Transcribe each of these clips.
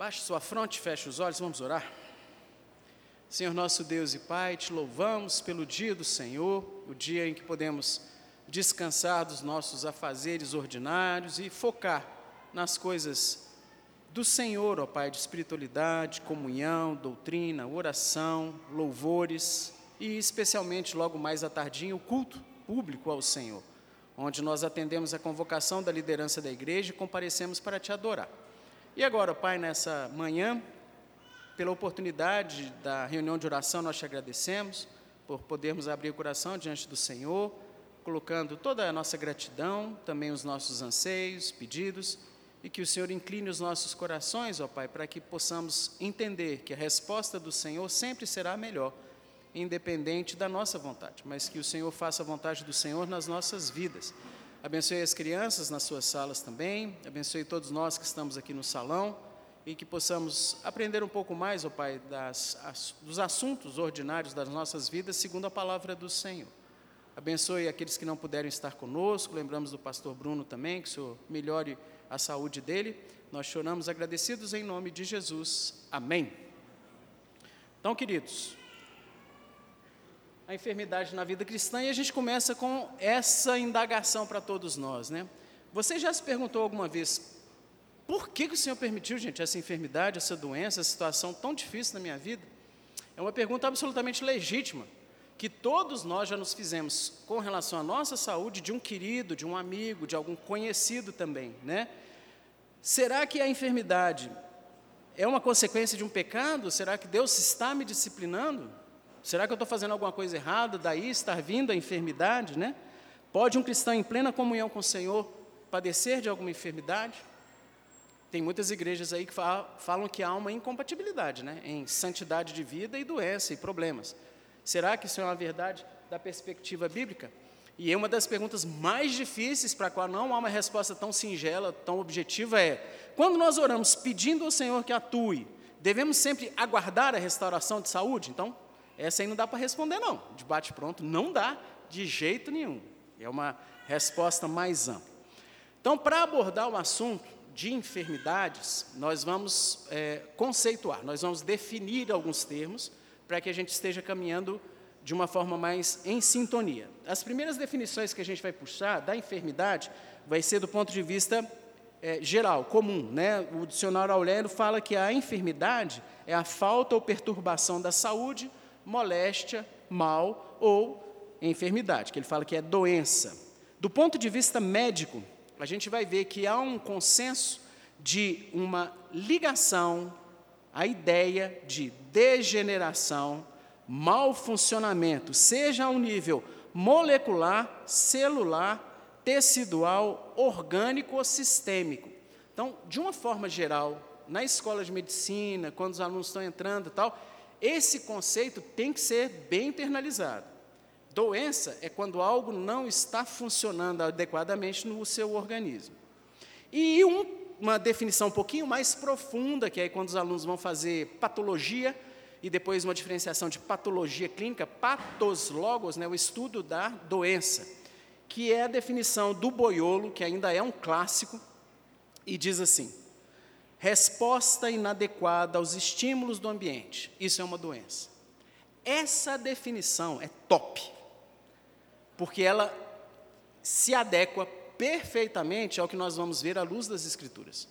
Baixe sua fronte, feche os olhos, vamos orar. Senhor nosso Deus e Pai, te louvamos pelo dia do Senhor, o dia em que podemos descansar dos nossos afazeres ordinários e focar nas coisas do Senhor, ó Pai, de espiritualidade, comunhão, doutrina, oração, louvores e especialmente logo mais à tardinha o culto público ao Senhor, onde nós atendemos a convocação da liderança da igreja e comparecemos para te adorar. E agora, Pai, nessa manhã, pela oportunidade da reunião de oração, nós te agradecemos por podermos abrir o coração diante do Senhor, colocando toda a nossa gratidão, também os nossos anseios, pedidos, e que o Senhor incline os nossos corações, ó Pai, para que possamos entender que a resposta do Senhor sempre será melhor, independente da nossa vontade, mas que o Senhor faça a vontade do Senhor nas nossas vidas. Abençoe as crianças nas suas salas também, abençoe todos nós que estamos aqui no salão e que possamos aprender um pouco mais, ó Pai, das, as, dos assuntos ordinários das nossas vidas, segundo a palavra do Senhor. Abençoe aqueles que não puderam estar conosco, lembramos do pastor Bruno também, que o Senhor melhore a saúde dele. Nós choramos agradecidos em nome de Jesus. Amém. Então, queridos, a enfermidade na vida cristã e a gente começa com essa indagação para todos nós, né? Você já se perguntou alguma vez por que, que o Senhor permitiu, gente, essa enfermidade, essa doença, essa situação tão difícil na minha vida? É uma pergunta absolutamente legítima, que todos nós já nos fizemos com relação à nossa saúde, de um querido, de um amigo, de algum conhecido também, né? Será que a enfermidade é uma consequência de um pecado? Será que Deus está me disciplinando? Será que eu estou fazendo alguma coisa errada? Daí estar vindo a enfermidade, né? Pode um cristão em plena comunhão com o Senhor padecer de alguma enfermidade? Tem muitas igrejas aí que falam que há uma incompatibilidade, né? Em santidade de vida e doença e problemas. Será que isso é uma verdade da perspectiva bíblica? E uma das perguntas mais difíceis para a qual não há uma resposta tão singela, tão objetiva é: quando nós oramos pedindo ao Senhor que atue, devemos sempre aguardar a restauração de saúde? Então, essa aí não dá para responder, não. De bate-pronto, não dá de jeito nenhum. É uma resposta mais ampla. Então, para abordar o assunto de enfermidades, nós vamos é, conceituar, nós vamos definir alguns termos para que a gente esteja caminhando de uma forma mais em sintonia. As primeiras definições que a gente vai puxar da enfermidade vai ser do ponto de vista é, geral, comum. Né? O dicionário Aurélio fala que a enfermidade é a falta ou perturbação da saúde moléstia, mal ou enfermidade, que ele fala que é doença. Do ponto de vista médico, a gente vai ver que há um consenso de uma ligação à ideia de degeneração, mau funcionamento, seja ao nível molecular, celular, tecidual, orgânico ou sistêmico. Então, de uma forma geral, na escola de medicina, quando os alunos estão entrando e tal, esse conceito tem que ser bem internalizado. Doença é quando algo não está funcionando adequadamente no seu organismo. E um, uma definição um pouquinho mais profunda, que é quando os alunos vão fazer patologia, e depois uma diferenciação de patologia clínica, patoslogos, né, o estudo da doença, que é a definição do boiolo, que ainda é um clássico, e diz assim: resposta inadequada aos estímulos do ambiente. Isso é uma doença. Essa definição é top, porque ela se adequa perfeitamente ao que nós vamos ver à luz das Escrituras.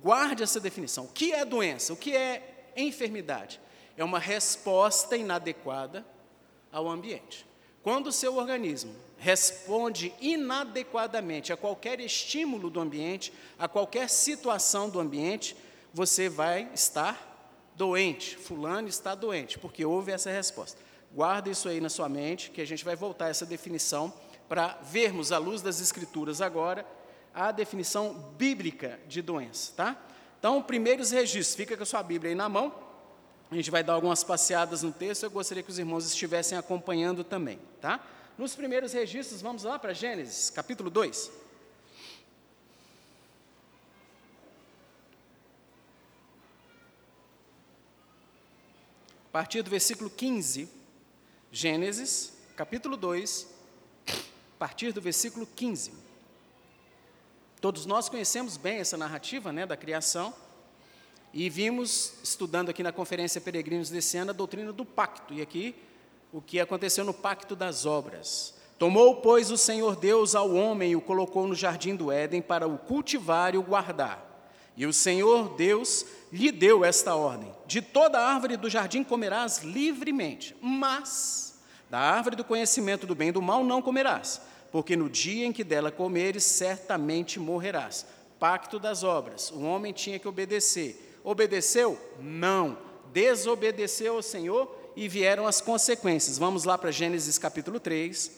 Guarde essa definição. O que é doença? O que é enfermidade? É uma resposta inadequada ao ambiente. Quando o seu organismo responde inadequadamente a qualquer estímulo do ambiente, a qualquer situação do ambiente, você vai estar doente. Fulano está doente, porque houve essa resposta. Guarda isso aí na sua mente, que a gente vai voltar a essa definição para vermos, à luz das Escrituras agora, a definição bíblica de doença, tá? Então, primeiros registros, fica com a sua Bíblia aí na mão. A gente vai dar algumas passeadas no texto, eu gostaria que os irmãos estivessem acompanhando também, tá? Nos primeiros registros, vamos lá para Gênesis, capítulo 2. A partir do versículo 15, Gênesis, capítulo 2, a partir do versículo 15. Todos nós conhecemos bem essa narrativa né, da criação. E vimos, estudando aqui na Conferência Peregrinos desse ano, a doutrina do pacto. E aqui, o que aconteceu no pacto das obras. Tomou, pois, o Senhor Deus ao homem e o colocou no jardim do Éden para o cultivar e o guardar. E o Senhor Deus lhe deu esta ordem: De toda árvore do jardim comerás livremente, mas da árvore do conhecimento do bem e do mal não comerás, porque no dia em que dela comeres, certamente morrerás. Pacto das obras. O homem tinha que obedecer. Obedeceu? Não. Desobedeceu ao Senhor e vieram as consequências. Vamos lá para Gênesis capítulo 3,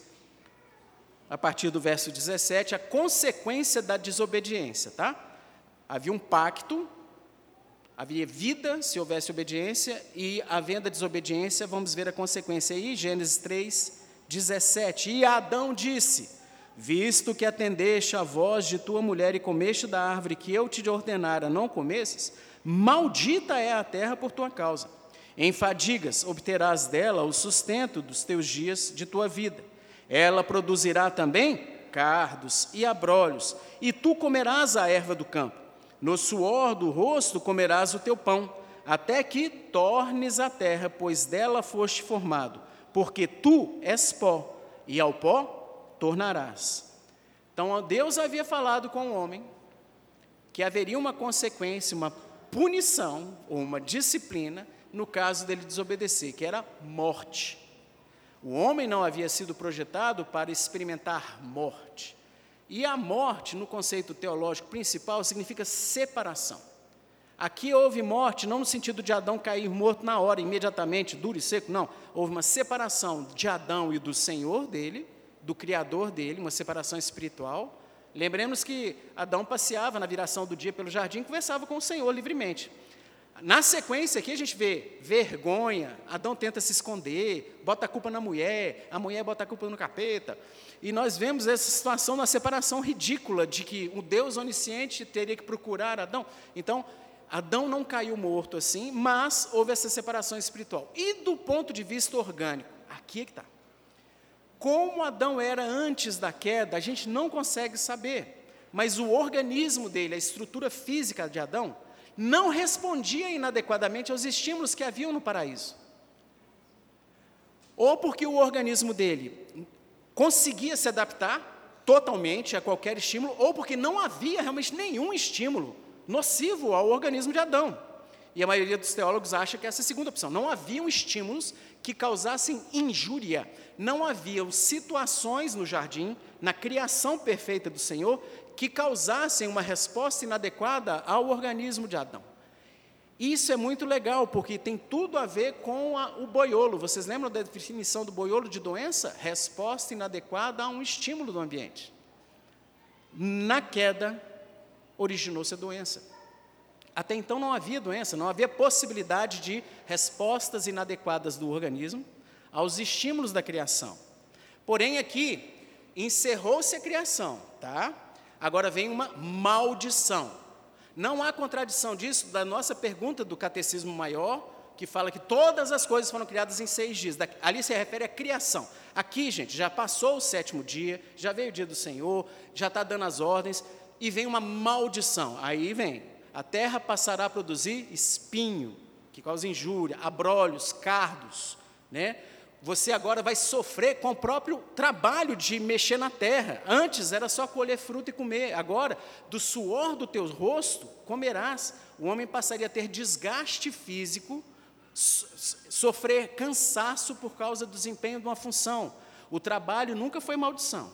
a partir do verso 17, a consequência da desobediência, tá? Havia um pacto, havia vida se houvesse obediência, e havendo a desobediência, vamos ver a consequência aí, Gênesis 3, 17. E Adão disse: Visto que atendeste a voz de tua mulher e comeste da árvore que eu te ordenara não comesses, maldita é a terra por tua causa. Em fadigas obterás dela o sustento dos teus dias de tua vida. Ela produzirá também cardos e abrolhos, e tu comerás a erva do campo. No suor do rosto comerás o teu pão, até que tornes a terra, pois dela foste formado, porque tu és pó, e ao pó tornarás. Então Deus havia falado com o homem que haveria uma consequência, uma punição ou uma disciplina no caso dele desobedecer, que era morte. O homem não havia sido projetado para experimentar morte. E a morte, no conceito teológico principal, significa separação. Aqui houve morte, não no sentido de Adão cair morto na hora, imediatamente, duro e seco, não. Houve uma separação de Adão e do Senhor dele, do Criador dele, uma separação espiritual. Lembremos que Adão passeava na viração do dia pelo jardim e conversava com o Senhor livremente. Na sequência aqui a gente vê vergonha, Adão tenta se esconder, bota a culpa na mulher, a mulher bota a culpa no capeta. E nós vemos essa situação na separação ridícula de que o Deus onisciente teria que procurar Adão. Então, Adão não caiu morto assim, mas houve essa separação espiritual. E do ponto de vista orgânico, aqui é que está. Como Adão era antes da queda, a gente não consegue saber. Mas o organismo dele, a estrutura física de Adão, não respondia inadequadamente aos estímulos que haviam no paraíso. Ou porque o organismo dele conseguia se adaptar totalmente a qualquer estímulo, ou porque não havia realmente nenhum estímulo nocivo ao organismo de Adão. E a maioria dos teólogos acha que essa é a segunda opção. Não haviam estímulos que causassem injúria. Não haviam situações no jardim, na criação perfeita do Senhor, que causassem uma resposta inadequada ao organismo de Adão. Isso é muito legal, porque tem tudo a ver com a, o boiolo. Vocês lembram da definição do boiolo de doença? Resposta inadequada a um estímulo do ambiente. Na queda, originou-se a doença. Até então não havia doença, não havia possibilidade de respostas inadequadas do organismo aos estímulos da criação. Porém, aqui, encerrou-se a criação, tá? Agora vem uma maldição. Não há contradição disso da nossa pergunta do catecismo maior, que fala que todas as coisas foram criadas em seis dias. Ali se refere à criação. Aqui, gente, já passou o sétimo dia, já veio o dia do Senhor, já está dando as ordens, e vem uma maldição. Aí vem: a terra passará a produzir espinho, que causa injúria, abrolhos, cardos, né? Você agora vai sofrer com o próprio trabalho de mexer na terra. Antes era só colher fruta e comer, agora, do suor do teu rosto comerás. O homem passaria a ter desgaste físico, sofrer cansaço por causa do desempenho de uma função. O trabalho nunca foi maldição.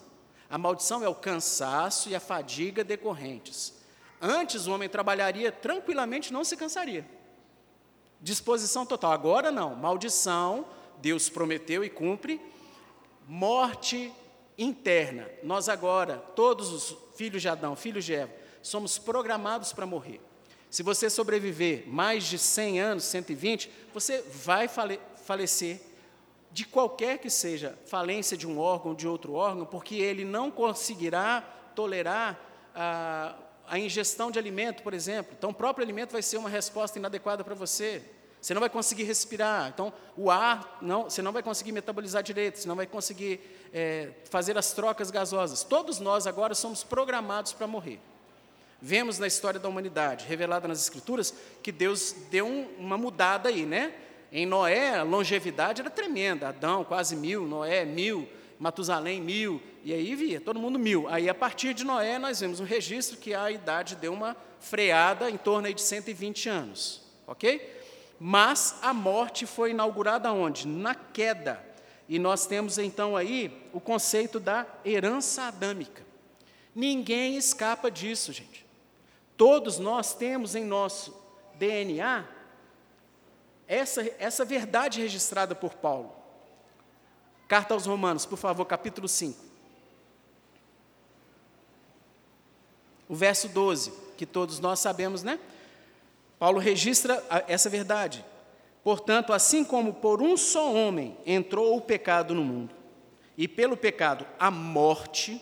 A maldição é o cansaço e a fadiga decorrentes. Antes o homem trabalharia tranquilamente, não se cansaria. Disposição total. Agora não. Maldição Deus prometeu e cumpre. Morte interna. Nós agora, todos os filhos de Adão, filhos de Eva, somos programados para morrer. Se você sobreviver mais de 100 anos, 120, você vai fale falecer de qualquer que seja falência de um órgão, de outro órgão, porque ele não conseguirá tolerar a, a ingestão de alimento, por exemplo. Então, o próprio alimento vai ser uma resposta inadequada para você. Você não vai conseguir respirar. Então, o ar, não, você não vai conseguir metabolizar direito, você não vai conseguir é, fazer as trocas gasosas. Todos nós agora somos programados para morrer. Vemos na história da humanidade, revelada nas Escrituras, que Deus deu um, uma mudada aí, né? Em Noé, a longevidade era tremenda. Adão, quase mil, Noé, mil, Matusalém, mil, e aí via, todo mundo mil. Aí, a partir de Noé, nós vemos um registro que a idade deu uma freada em torno de 120 anos, ok? Mas a morte foi inaugurada onde? Na queda. E nós temos então aí o conceito da herança adâmica. Ninguém escapa disso, gente. Todos nós temos em nosso DNA essa, essa verdade registrada por Paulo. Carta aos Romanos, por favor, capítulo 5. O verso 12, que todos nós sabemos, né? Paulo registra essa verdade. Portanto, assim como por um só homem entrou o pecado no mundo, e pelo pecado a morte,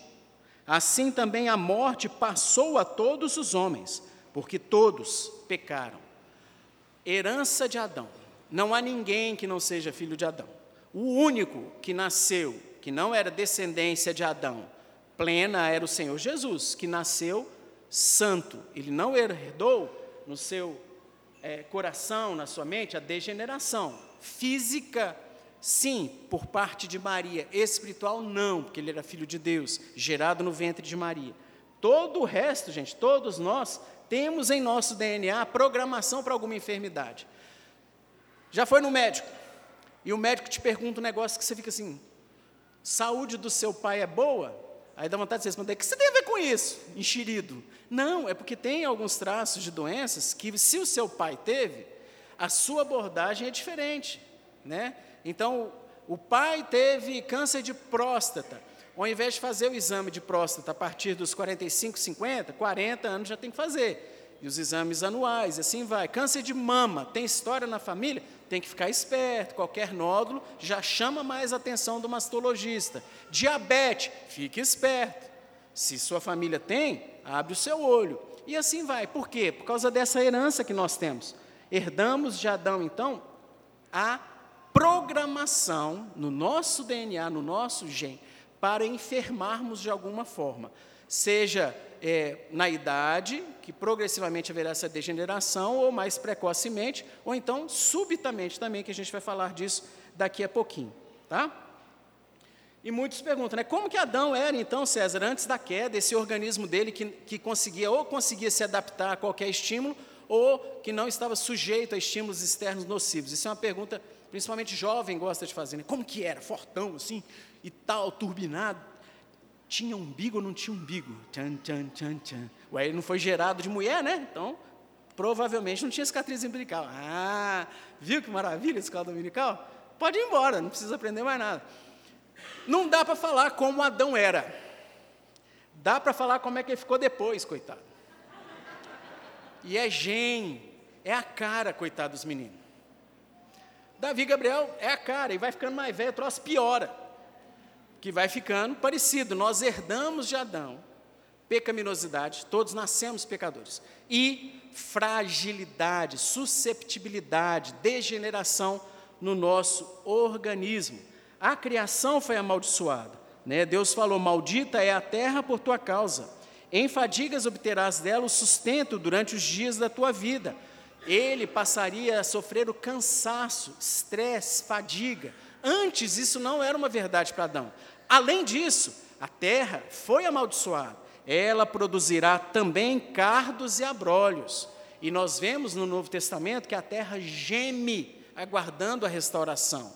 assim também a morte passou a todos os homens, porque todos pecaram. Herança de Adão. Não há ninguém que não seja filho de Adão. O único que nasceu, que não era descendência de Adão, plena, era o Senhor Jesus, que nasceu santo. Ele não herdou no seu é, coração, na sua mente, a degeneração física, sim, por parte de Maria, espiritual, não, porque ele era filho de Deus, gerado no ventre de Maria. Todo o resto, gente, todos nós temos em nosso DNA programação para alguma enfermidade. Já foi no médico, e o médico te pergunta um negócio que você fica assim: saúde do seu pai é boa? Aí dá vontade de responder: o que você tem a ver com isso, enxerido? Não, é porque tem alguns traços de doenças que, se o seu pai teve, a sua abordagem é diferente. Né? Então, o pai teve câncer de próstata. Ao invés de fazer o exame de próstata a partir dos 45, 50, 40 anos já tem que fazer. E os exames anuais, assim vai. Câncer de mama, tem história na família? Tem que ficar esperto. Qualquer nódulo já chama mais atenção do mastologista. Diabetes, fique esperto. Se sua família tem, abre o seu olho. E assim vai. Por quê? Por causa dessa herança que nós temos. Herdamos de Adão, então, a programação no nosso DNA, no nosso gene, para enfermarmos de alguma forma. Seja é, na idade, que progressivamente haverá essa degeneração, ou mais precocemente, ou então subitamente também, que a gente vai falar disso daqui a pouquinho. Tá? E muitos perguntam, né, como que Adão era então, César, antes da queda, esse organismo dele que, que conseguia ou conseguia se adaptar a qualquer estímulo, ou que não estava sujeito a estímulos externos nocivos? Isso é uma pergunta, principalmente jovem gosta de fazer, né? como que era, fortão assim, e tal, turbinado? Tinha umbigo ou não tinha umbigo? Tchan, tchan, tchan, tchan. Ué, ele não foi gerado de mulher, né? Então, provavelmente não tinha cicatriz umbilical. Ah, viu que maravilha a escola dominical? Pode ir embora, não precisa aprender mais nada. Não dá para falar como Adão era. Dá para falar como é que ele ficou depois, coitado. E é gen, é a cara, coitado dos meninos. Davi Gabriel é a cara, e vai ficando mais velho, o troço piora. Que vai ficando parecido. Nós herdamos de Adão pecaminosidade, todos nascemos pecadores. E fragilidade, susceptibilidade, degeneração no nosso organismo. A criação foi amaldiçoada. Né? Deus falou: Maldita é a terra por tua causa. Em fadigas obterás dela o sustento durante os dias da tua vida. Ele passaria a sofrer o cansaço, estresse, fadiga. Antes, isso não era uma verdade para Adão. Além disso, a terra foi amaldiçoada. Ela produzirá também cardos e abrolhos. E nós vemos no Novo Testamento que a terra geme, aguardando a restauração.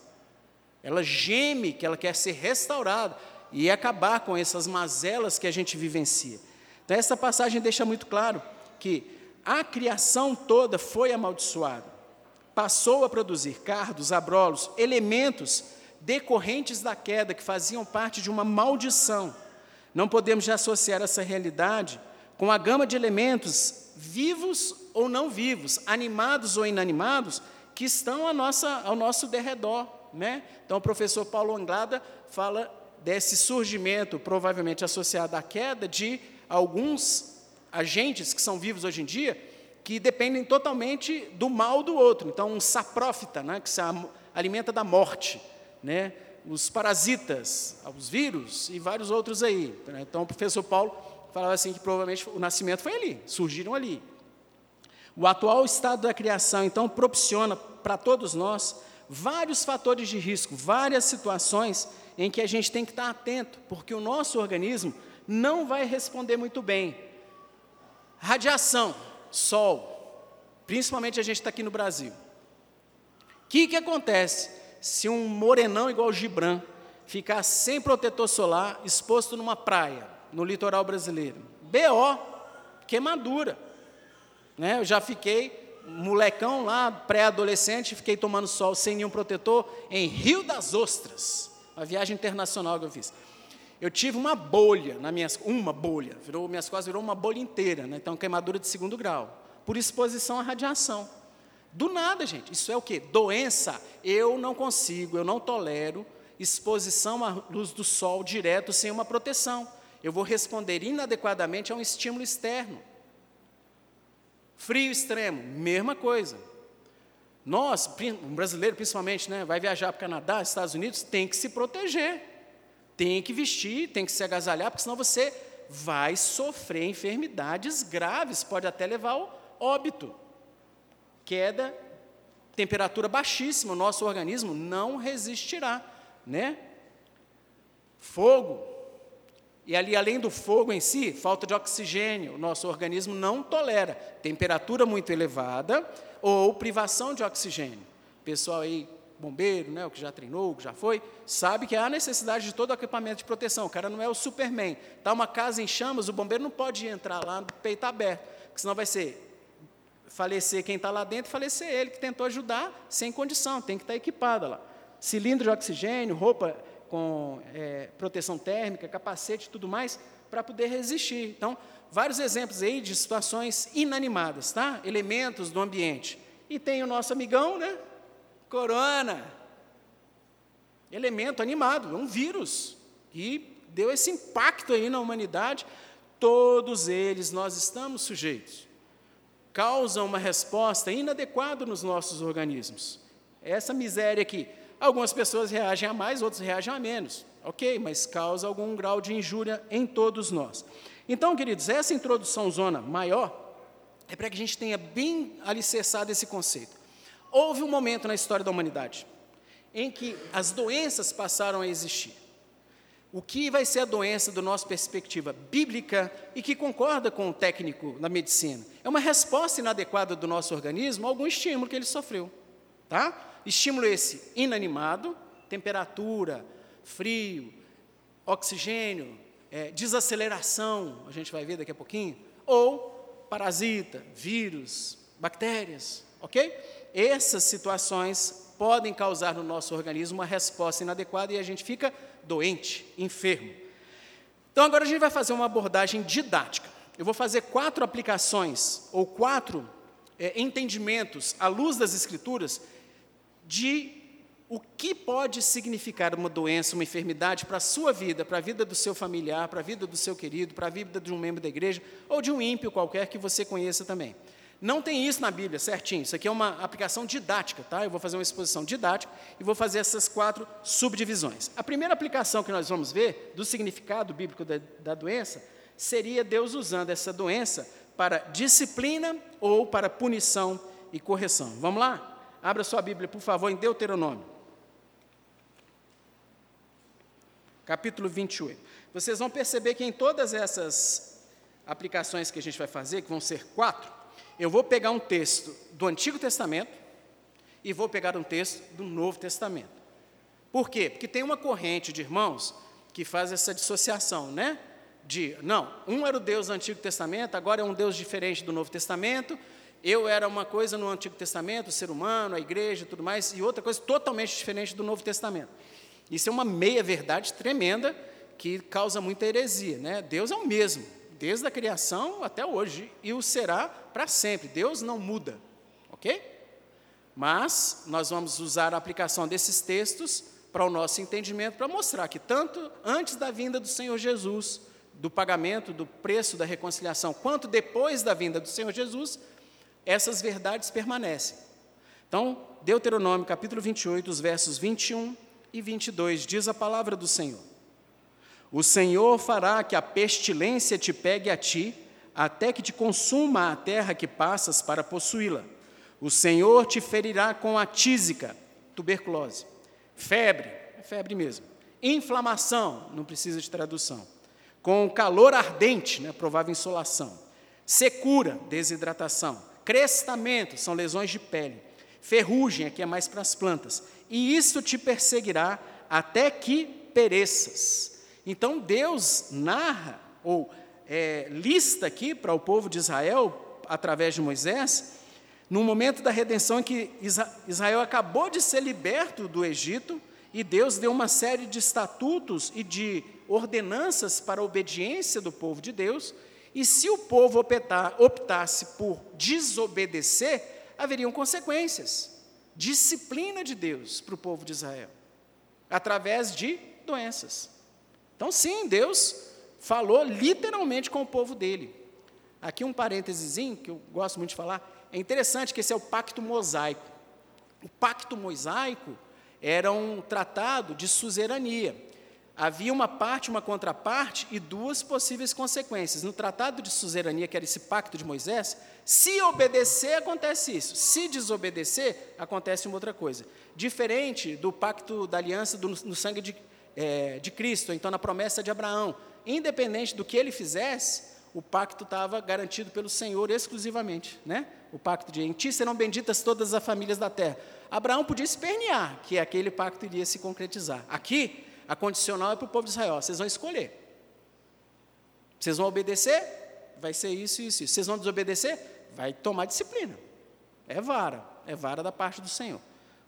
Ela geme que ela quer ser restaurada e acabar com essas mazelas que a gente vivencia. Então, essa passagem deixa muito claro que a criação toda foi amaldiçoada. Passou a produzir cardos, abrolos, elementos decorrentes da queda que faziam parte de uma maldição. Não podemos associar essa realidade com a gama de elementos vivos ou não vivos, animados ou inanimados, que estão ao nosso derredor. Né? Então, o professor Paulo Anglada fala desse surgimento, provavelmente associado à queda, de alguns agentes que são vivos hoje em dia, que dependem totalmente do mal do outro. Então, um saprófita, né, que se alimenta da morte, né, os parasitas, os vírus e vários outros aí. Né? Então, o professor Paulo falava assim que provavelmente o nascimento foi ali, surgiram ali. O atual estado da criação, então, propiciona para todos nós vários fatores de risco, várias situações em que a gente tem que estar atento, porque o nosso organismo não vai responder muito bem. Radiação, sol, principalmente a gente está aqui no Brasil. O que, que acontece se um morenão igual o Gibran ficar sem protetor solar, exposto numa praia, no litoral brasileiro? BO, queimadura. Né? Eu já fiquei molecão lá, pré-adolescente, fiquei tomando sol sem nenhum protetor em Rio das Ostras, uma viagem internacional que eu fiz. Eu tive uma bolha na minhas, uma bolha, virou minhas costas virou uma bolha inteira, né? então queimadura de segundo grau, por exposição à radiação. Do nada, gente. Isso é o quê? Doença. Eu não consigo, eu não tolero exposição à luz do sol direto sem uma proteção. Eu vou responder inadequadamente a um estímulo externo. Frio extremo, mesma coisa. Nós, um brasileiro principalmente, né, vai viajar para o Canadá, Estados Unidos, tem que se proteger. Tem que vestir, tem que se agasalhar, porque senão você vai sofrer enfermidades graves, pode até levar ao óbito. Queda, temperatura baixíssima, o nosso organismo não resistirá, né? Fogo, e ali, além do fogo em si, falta de oxigênio, nosso organismo não tolera temperatura muito elevada ou privação de oxigênio. Pessoal aí, bombeiro, né, o que já treinou, o que já foi, sabe que há necessidade de todo o equipamento de proteção. O cara não é o Superman. Está uma casa em chamas, o bombeiro não pode entrar lá, peito aberto, porque senão vai ser falecer quem está lá dentro, falecer ele que tentou ajudar sem condição, tem que estar tá equipada lá. Cilindro de oxigênio, roupa com é, proteção térmica, capacete e tudo mais, para poder resistir. Então, vários exemplos aí de situações inanimadas, tá? Elementos do ambiente. E tem o nosso amigão, né? Corona. Elemento animado, é um vírus que deu esse impacto aí na humanidade. Todos eles nós estamos sujeitos. Causam uma resposta inadequada nos nossos organismos. Essa miséria aqui, Algumas pessoas reagem a mais, outros reagem a menos. Ok, mas causa algum grau de injúria em todos nós. Então, queridos, essa introdução zona maior é para que a gente tenha bem alicerçado esse conceito. Houve um momento na história da humanidade em que as doenças passaram a existir. O que vai ser a doença do nossa perspectiva bíblica e que concorda com o técnico da medicina? É uma resposta inadequada do nosso organismo a algum estímulo que ele sofreu. Tá? Estímulo esse inanimado, temperatura, frio, oxigênio, é, desaceleração, a gente vai ver daqui a pouquinho, ou parasita, vírus, bactérias, ok? Essas situações podem causar no nosso organismo uma resposta inadequada e a gente fica doente, enfermo. Então agora a gente vai fazer uma abordagem didática. Eu vou fazer quatro aplicações ou quatro é, entendimentos à luz das Escrituras de o que pode significar uma doença, uma enfermidade para a sua vida, para a vida do seu familiar, para a vida do seu querido, para a vida de um membro da igreja ou de um ímpio qualquer que você conheça também. Não tem isso na Bíblia, certinho. Isso aqui é uma aplicação didática, tá? Eu vou fazer uma exposição didática e vou fazer essas quatro subdivisões. A primeira aplicação que nós vamos ver do significado bíblico da, da doença seria Deus usando essa doença para disciplina ou para punição e correção. Vamos lá? Abra sua Bíblia, por favor, em Deuteronômio. Capítulo 28. Vocês vão perceber que em todas essas aplicações que a gente vai fazer, que vão ser quatro, eu vou pegar um texto do Antigo Testamento e vou pegar um texto do Novo Testamento. Por quê? Porque tem uma corrente de irmãos que faz essa dissociação, né? De, não, um era o Deus do Antigo Testamento, agora é um Deus diferente do Novo Testamento, eu era uma coisa no Antigo Testamento, o ser humano, a igreja tudo mais, e outra coisa totalmente diferente do Novo Testamento. Isso é uma meia-verdade tremenda que causa muita heresia. Né? Deus é o mesmo, desde a criação até hoje, e o será para sempre. Deus não muda, ok? Mas nós vamos usar a aplicação desses textos para o nosso entendimento, para mostrar que tanto antes da vinda do Senhor Jesus, do pagamento do preço da reconciliação, quanto depois da vinda do Senhor Jesus, essas verdades permanecem. Então, Deuteronômio capítulo 28, os versos 21 e 22, diz a palavra do Senhor: O Senhor fará que a pestilência te pegue a ti, até que te consuma a terra que passas para possuí-la. O Senhor te ferirá com a tísica, tuberculose, febre, é febre mesmo, inflamação, não precisa de tradução, com calor ardente, né, provável insolação, secura, desidratação, crestamento, são lesões de pele, ferrugem, aqui é mais para as plantas, e isso te perseguirá até que pereças. Então Deus narra, ou é, lista aqui para o povo de Israel, através de Moisés, no momento da redenção em que Israel acabou de ser liberto do Egito, e Deus deu uma série de estatutos e de ordenanças para a obediência do povo de Deus, e se o povo optar, optasse por desobedecer, haveriam consequências. Disciplina de Deus para o povo de Israel, através de doenças. Então, sim, Deus falou literalmente com o povo dele. Aqui um parênteses que eu gosto muito de falar. É interessante que esse é o pacto mosaico. O pacto mosaico era um tratado de suzerania. Havia uma parte, uma contraparte e duas possíveis consequências. No tratado de suzerania, que era esse pacto de Moisés, se obedecer, acontece isso. Se desobedecer, acontece uma outra coisa. Diferente do pacto da aliança do, no sangue de, é, de Cristo, então na promessa de Abraão. Independente do que ele fizesse, o pacto estava garantido pelo Senhor exclusivamente. Né? O pacto de em ti serão benditas todas as famílias da terra. Abraão podia espernear que aquele pacto iria se concretizar. Aqui, a condicional é para o povo de Israel: vocês vão escolher. Vocês vão obedecer? Vai ser isso, isso, isso. Vocês vão desobedecer? Vai tomar disciplina. É vara, é vara da parte do Senhor.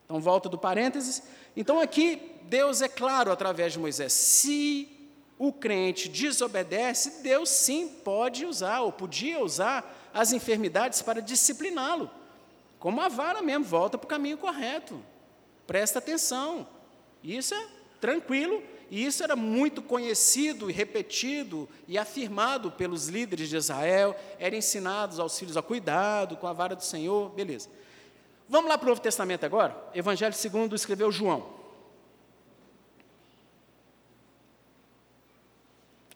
Então, volta do parênteses. Então, aqui, Deus é claro através de Moisés: se o crente desobedece, Deus sim pode usar, ou podia usar, as enfermidades para discipliná-lo. Como a vara mesmo, volta para o caminho correto. Presta atenção. Isso é tranquilo, e isso era muito conhecido e repetido e afirmado pelos líderes de Israel, era ensinado aos filhos a cuidado com a vara do Senhor, beleza. Vamos lá para o Novo Testamento agora? Evangelho segundo escreveu João.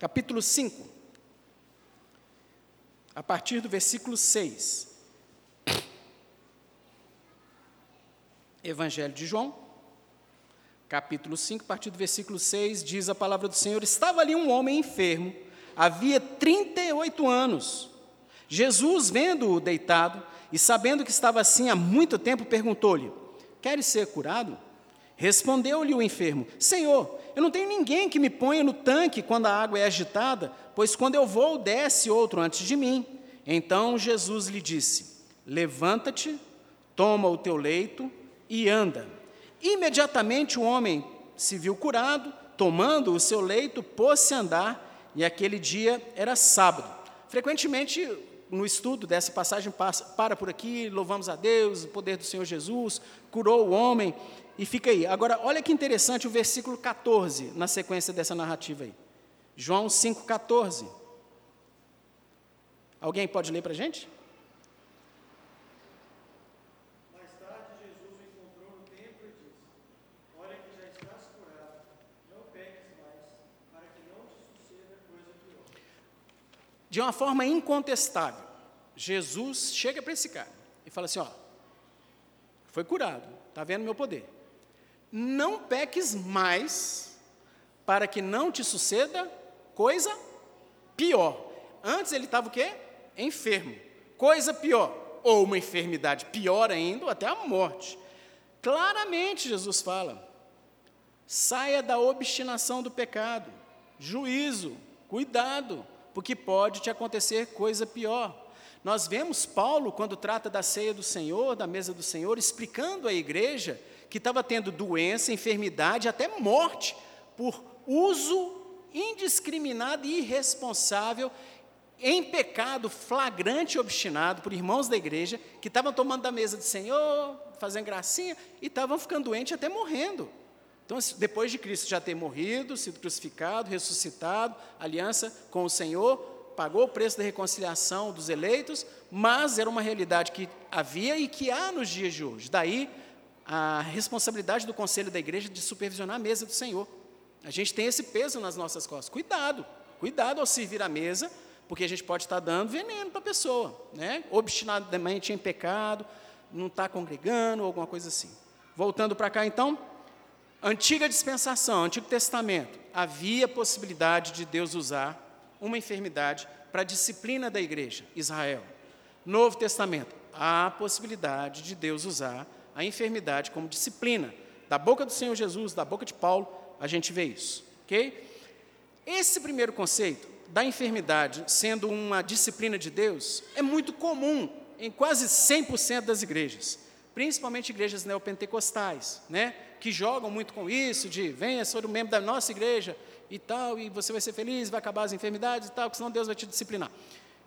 Capítulo 5. A partir do versículo 6. Evangelho de João, capítulo 5, a partir do versículo 6, diz a palavra do Senhor: Estava ali um homem enfermo, havia 38 anos. Jesus, vendo-o deitado e sabendo que estava assim há muito tempo, perguntou-lhe: Queres ser curado? Respondeu-lhe o enfermo: Senhor, eu não tenho ninguém que me ponha no tanque quando a água é agitada, pois quando eu vou, desce outro antes de mim. Então Jesus lhe disse: Levanta-te, toma o teu leito e anda. Imediatamente o homem se viu curado, tomando o seu leito, pôs-se a andar, e aquele dia era sábado. Frequentemente, no estudo dessa passagem, passa, para por aqui, louvamos a Deus, o poder do Senhor Jesus, curou o homem, e fica aí. Agora, olha que interessante o versículo 14, na sequência dessa narrativa aí. João 5,14. Alguém pode ler para a gente? De uma forma incontestável, Jesus chega para esse cara e fala assim: Ó, foi curado, está vendo meu poder. Não peques mais, para que não te suceda coisa pior. Antes ele estava o quê? Enfermo. Coisa pior. Ou uma enfermidade pior ainda, ou até a morte. Claramente Jesus fala: saia da obstinação do pecado, juízo, cuidado porque pode te acontecer coisa pior. Nós vemos Paulo, quando trata da ceia do Senhor, da mesa do Senhor, explicando à igreja que estava tendo doença, enfermidade, até morte, por uso indiscriminado e irresponsável, em pecado flagrante e obstinado por irmãos da igreja, que estavam tomando da mesa do Senhor, fazendo gracinha, e estavam ficando doentes até morrendo. Então, depois de Cristo já ter morrido, sido crucificado, ressuscitado, aliança com o Senhor, pagou o preço da reconciliação dos eleitos, mas era uma realidade que havia e que há nos dias de hoje. Daí a responsabilidade do conselho da igreja de supervisionar a mesa do Senhor. A gente tem esse peso nas nossas costas. Cuidado, cuidado ao servir a mesa, porque a gente pode estar dando veneno para a pessoa, né? Obstinadamente em pecado, não está congregando, alguma coisa assim. Voltando para cá, então, antiga dispensação, Antigo Testamento, havia possibilidade de Deus usar uma enfermidade para a disciplina da igreja, Israel. Novo Testamento, há possibilidade de Deus usar a enfermidade como disciplina. Da boca do Senhor Jesus, da boca de Paulo, a gente vê isso, ok? Esse primeiro conceito da enfermidade sendo uma disciplina de Deus é muito comum em quase 100% das igrejas, principalmente igrejas neopentecostais, né? Que jogam muito com isso, de venha, ser um membro da nossa igreja e tal, e você vai ser feliz, vai acabar as enfermidades e tal, porque senão Deus vai te disciplinar.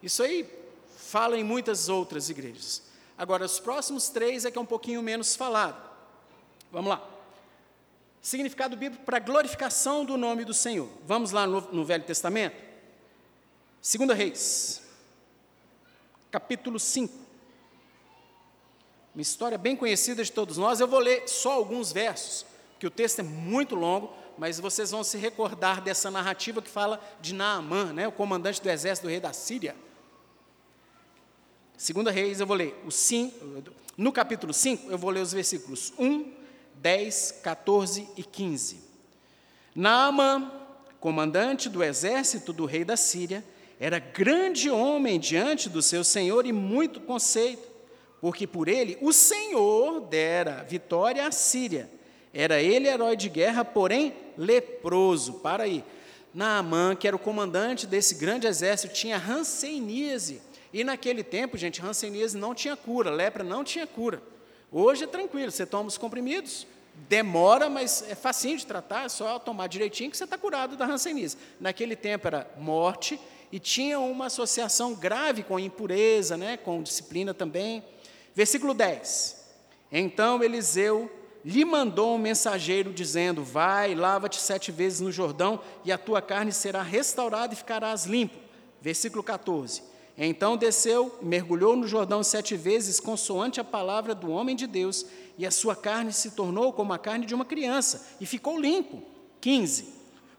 Isso aí fala em muitas outras igrejas. Agora, os próximos três é que é um pouquinho menos falado. Vamos lá. Significado bíblico para glorificação do nome do Senhor. Vamos lá no, no Velho Testamento? Segunda Reis, capítulo 5. Uma história bem conhecida de todos nós. Eu vou ler só alguns versos, porque o texto é muito longo, mas vocês vão se recordar dessa narrativa que fala de Naamã, né, o comandante do exército do rei da Síria. Segunda Reis, eu vou ler o 5, no capítulo 5, eu vou ler os versículos 1, 10, 14 e 15. Naamã, comandante do exército do rei da Síria, era grande homem diante do seu senhor e muito conceito, porque por ele o Senhor dera vitória à Síria. Era ele herói de guerra, porém leproso. Para aí. Naamã, que era o comandante desse grande exército, tinha ranceníase. E naquele tempo, gente, ranceníase não tinha cura, lepra não tinha cura. Hoje é tranquilo, você toma os comprimidos, demora, mas é facinho de tratar, é só tomar direitinho que você está curado da ranceníase. Naquele tempo era morte e tinha uma associação grave com impureza, né, com disciplina também. Versículo 10. Então Eliseu lhe mandou um mensageiro dizendo: Vai, lava-te sete vezes no Jordão, e a tua carne será restaurada e ficarás limpo. Versículo 14. Então desceu, mergulhou no Jordão sete vezes, consoante a palavra do homem de Deus, e a sua carne se tornou como a carne de uma criança, e ficou limpo. 15.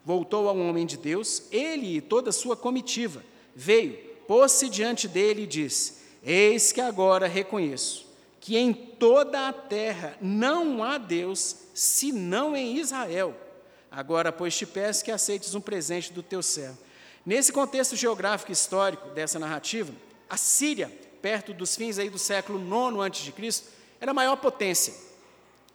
Voltou ao homem de Deus, ele e toda a sua comitiva. Veio, pôs-se diante dele e disse: Eis que agora reconheço que em toda a terra não há Deus senão em Israel. Agora, pois, te peço que aceites um presente do teu servo. Nesse contexto geográfico histórico dessa narrativa, a Síria, perto dos fins aí do século IX a.C., era a maior potência.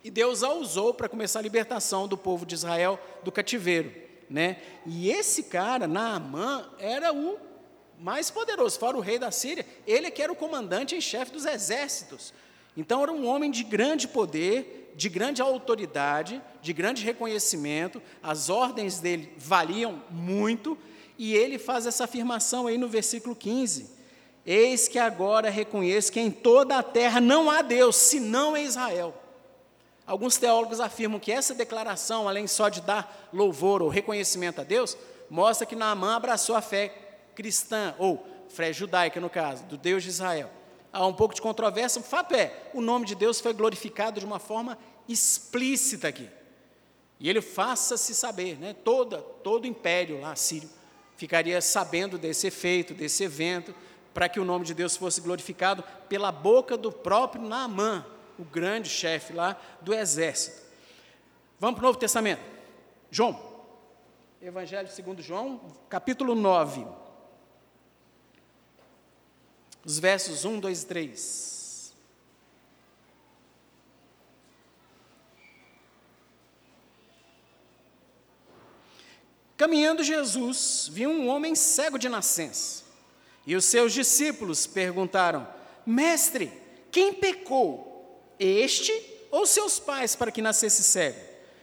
E Deus a usou para começar a libertação do povo de Israel do cativeiro né? E esse cara, Naamã, era o mais poderoso, fora o rei da Síria, ele que era o comandante em chefe dos exércitos. Então era um homem de grande poder, de grande autoridade, de grande reconhecimento, as ordens dele valiam muito, e ele faz essa afirmação aí no versículo 15: Eis que agora reconheço que em toda a terra não há Deus, senão em Israel. Alguns teólogos afirmam que essa declaração, além só de dar louvor ou reconhecimento a Deus, mostra que Naamã abraçou a fé cristã, ou fé judaica, no caso, do Deus de Israel. Há um pouco de controvérsia, o fato é, o nome de Deus foi glorificado de uma forma explícita aqui. E ele faça-se saber, né? Toda, todo o império lá, sírio, ficaria sabendo desse efeito, desse evento, para que o nome de Deus fosse glorificado pela boca do próprio Naamã, o grande chefe lá do exército. Vamos para o Novo Testamento. João. Evangelho segundo João, capítulo 9. Os versos 1, 2 e 3. Caminhando Jesus, viu um homem cego de nascença. E os seus discípulos perguntaram: Mestre, quem pecou, este ou seus pais para que nascesse cego?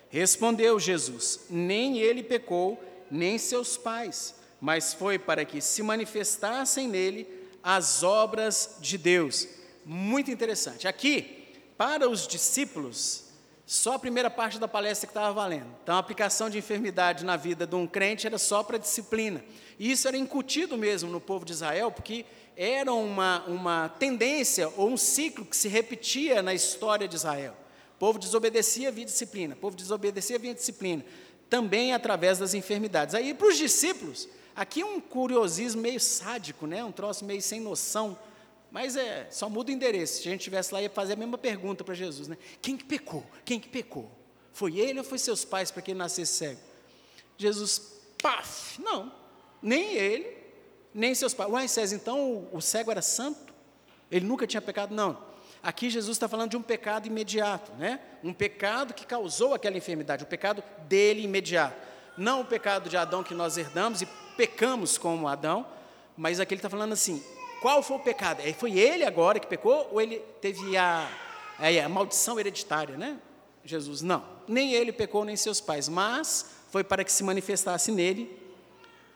Respondeu Jesus: Nem ele pecou, nem seus pais, mas foi para que se manifestassem nele as obras de Deus. Muito interessante. Aqui, para os discípulos, só a primeira parte da palestra que estava valendo. Então, a aplicação de enfermidade na vida de um crente era só para disciplina. E isso era incutido mesmo no povo de Israel, porque era uma, uma tendência ou um ciclo que se repetia na história de Israel. O povo desobedecia, via disciplina. O povo desobedecia, via disciplina. também através das enfermidades. Aí, para os discípulos, aqui um curiosismo meio sádico, né? um troço meio sem noção, mas é, só muda o endereço. Se a gente estivesse lá, ia fazer a mesma pergunta para Jesus, né? Quem que pecou? Quem que pecou? Foi ele ou foi seus pais para que ele nascesse cego? Jesus, paf, não, nem ele, nem seus pais. Uai, César, então o, o cego era santo? Ele nunca tinha pecado? Não. Aqui Jesus está falando de um pecado imediato, né? Um pecado que causou aquela enfermidade, o pecado dele imediato. Não o pecado de Adão que nós herdamos e pecamos como Adão, mas aqui ele está falando assim: qual foi o pecado? É, foi ele agora que pecou ou ele teve a, a, a maldição hereditária, né? Jesus, não. Nem ele pecou, nem seus pais, mas foi para que se manifestasse nele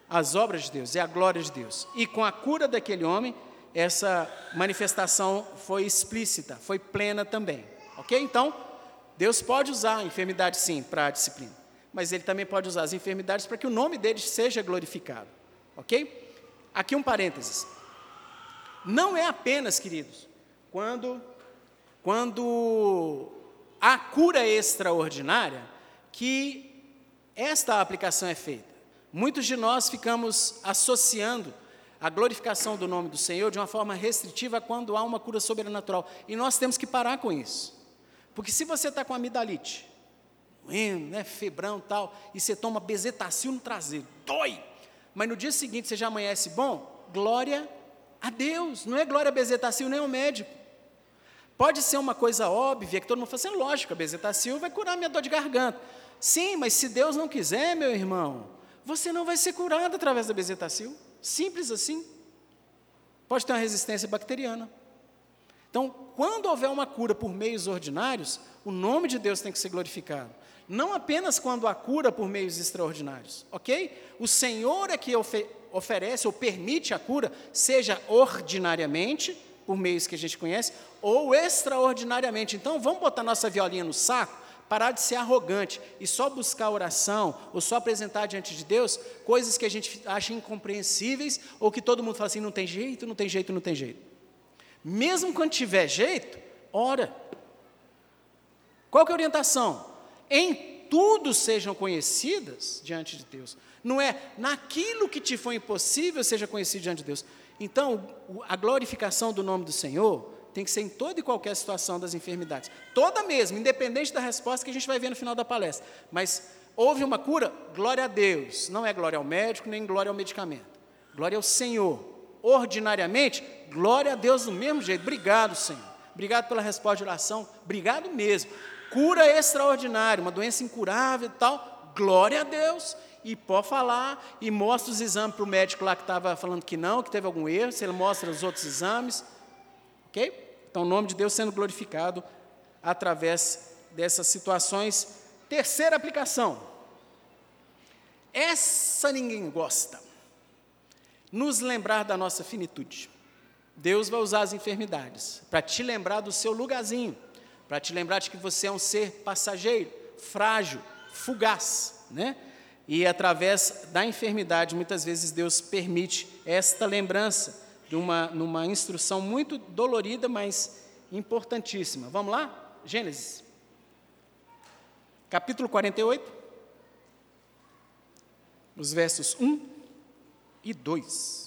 as obras de Deus e a glória de Deus. E com a cura daquele homem, essa manifestação foi explícita, foi plena também. Ok? Então, Deus pode usar a enfermidade, sim, para a disciplina, mas Ele também pode usar as enfermidades para que o nome dele seja glorificado. Ok? Aqui um parênteses. Não é apenas, queridos, quando, quando há cura extraordinária que esta aplicação é feita. Muitos de nós ficamos associando a glorificação do nome do Senhor de uma forma restritiva quando há uma cura sobrenatural. E nós temos que parar com isso. Porque se você está com amidalite, doendo, né, febrão tal, e você toma bezetacil no traseiro, dói, mas no dia seguinte você já amanhece bom, glória a Deus, não é glória a bezetacil nem ao médico. Pode ser uma coisa óbvia, que todo mundo fala assim, lógico, a bezetacil vai curar minha dor de garganta. Sim, mas se Deus não quiser, meu irmão, você não vai ser curado através da bezetacil. Simples assim. Pode ter uma resistência bacteriana. Então, quando houver uma cura por meios ordinários, o nome de Deus tem que ser glorificado. Não apenas quando há cura por meios extraordinários, ok? O Senhor é que ofe oferece ou permite a cura, seja ordinariamente, por meios que a gente conhece, ou extraordinariamente. Então, vamos botar nossa violinha no saco parar de ser arrogante e só buscar oração ou só apresentar diante de Deus coisas que a gente acha incompreensíveis ou que todo mundo fala assim: não tem jeito, não tem jeito, não tem jeito. Mesmo quando tiver jeito, ora. Qual que é a orientação? Em tudo sejam conhecidas diante de Deus. Não é naquilo que te foi impossível seja conhecido diante de Deus. Então, a glorificação do nome do Senhor tem que ser em toda e qualquer situação das enfermidades. Toda mesmo, independente da resposta que a gente vai ver no final da palestra. Mas houve uma cura? Glória a Deus. Não é glória ao médico, nem glória ao medicamento. Glória ao Senhor. Ordinariamente, glória a Deus do mesmo jeito. Obrigado, Senhor. Obrigado pela resposta de oração. Obrigado mesmo. Cura extraordinária, uma doença incurável e tal. Glória a Deus. E pode falar e mostra os exames para o médico lá que estava falando que não, que teve algum erro. Se ele mostra os outros exames. Ok? Então, o nome de Deus sendo glorificado através dessas situações. Terceira aplicação. Essa ninguém gosta. Nos lembrar da nossa finitude. Deus vai usar as enfermidades para te lembrar do seu lugarzinho, para te lembrar de que você é um ser passageiro, frágil, fugaz, né? E através da enfermidade, muitas vezes Deus permite esta lembrança de uma, numa instrução muito dolorida, mas importantíssima. Vamos lá? Gênesis, capítulo 48, os versos 1 e 2.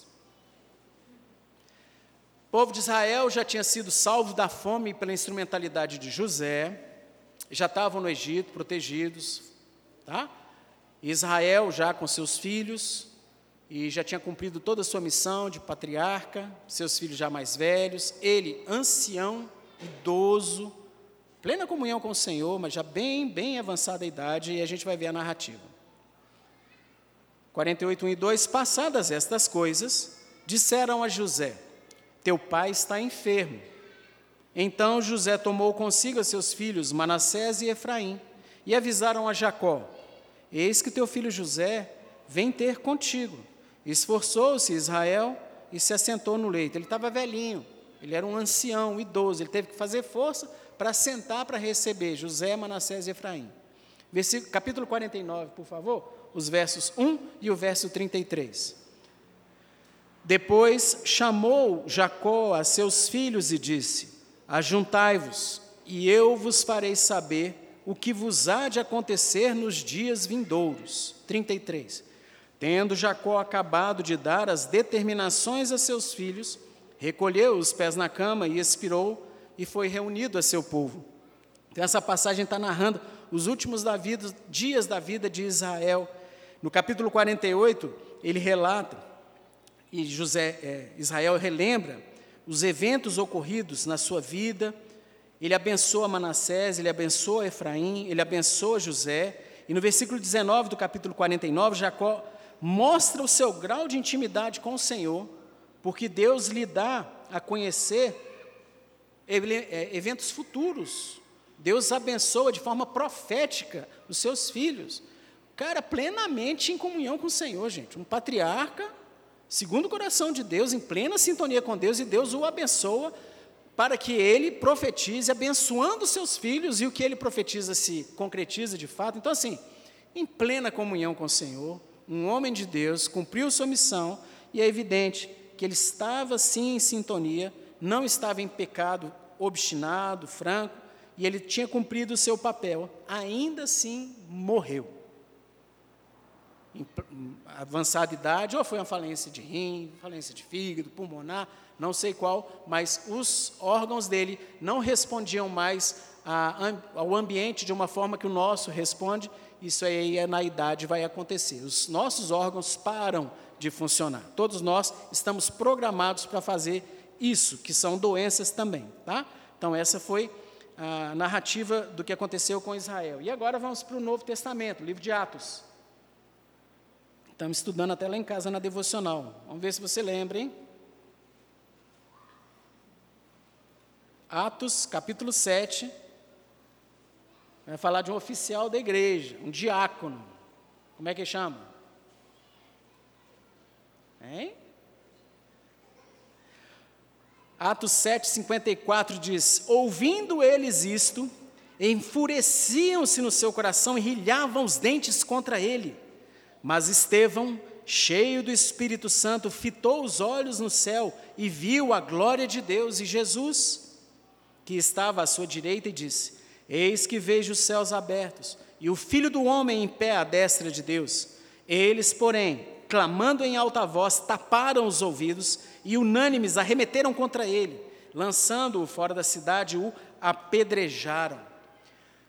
O povo de Israel já tinha sido salvo da fome pela instrumentalidade de José, já estavam no Egito protegidos, tá? Israel já com seus filhos, e já tinha cumprido toda a sua missão de patriarca, seus filhos já mais velhos, ele ancião, idoso, plena comunhão com o Senhor, mas já bem, bem avançada a idade, e a gente vai ver a narrativa. 48, 1 e 2, passadas estas coisas, disseram a José, teu pai está enfermo. Então José tomou consigo seus filhos, Manassés e Efraim, e avisaram a Jacó, eis que teu filho José vem ter contigo, Esforçou-se Israel e se assentou no leito. Ele estava velhinho, ele era um ancião, um idoso, ele teve que fazer força para sentar para receber José, Manassés e Efraim. Versículo, capítulo 49, por favor, os versos 1 e o verso 33. Depois chamou Jacó a seus filhos e disse: Ajuntai-vos, e eu vos farei saber o que vos há de acontecer nos dias vindouros. 33. Tendo Jacó acabado de dar as determinações a seus filhos, recolheu os pés na cama e expirou, e foi reunido a seu povo. Então, essa passagem está narrando os últimos da vida, dias da vida de Israel. No capítulo 48, ele relata, e José, é, Israel relembra os eventos ocorridos na sua vida. Ele abençoa Manassés, ele abençoa Efraim, ele abençoa José. E no versículo 19 do capítulo 49, Jacó mostra o seu grau de intimidade com o Senhor, porque Deus lhe dá a conhecer é, eventos futuros. Deus abençoa de forma profética os seus filhos. Cara, plenamente em comunhão com o Senhor, gente. Um patriarca, segundo o coração de Deus, em plena sintonia com Deus, e Deus o abençoa para que ele profetize, abençoando seus filhos, e o que ele profetiza se concretiza de fato. Então, assim, em plena comunhão com o Senhor, um homem de Deus, cumpriu sua missão, e é evidente que ele estava sim em sintonia, não estava em pecado obstinado, franco, e ele tinha cumprido o seu papel, ainda assim morreu. Avançada idade, ou foi uma falência de rim, falência de fígado, pulmonar, não sei qual, mas os órgãos dele não respondiam mais a, ao ambiente de uma forma que o nosso responde, isso aí é na idade vai acontecer. Os nossos órgãos param de funcionar. Todos nós estamos programados para fazer isso, que são doenças também, tá? Então essa foi a narrativa do que aconteceu com Israel. E agora vamos para o Novo Testamento, livro de Atos. Estamos estudando até lá em casa na devocional. Vamos ver se você lembra, hein? Atos, capítulo 7, Vai falar de um oficial da igreja, um diácono. Como é que chama? Hein? Atos 7, 54 diz: Ouvindo eles isto, enfureciam-se no seu coração e rilhavam os dentes contra ele. Mas Estevão, cheio do Espírito Santo, fitou os olhos no céu e viu a glória de Deus e Jesus, que estava à sua direita, e disse: Eis que vejo os céus abertos e o filho do homem em pé à destra de Deus. Eles, porém, clamando em alta voz, taparam os ouvidos e, unânimes, arremeteram contra ele, lançando-o fora da cidade, o apedrejaram.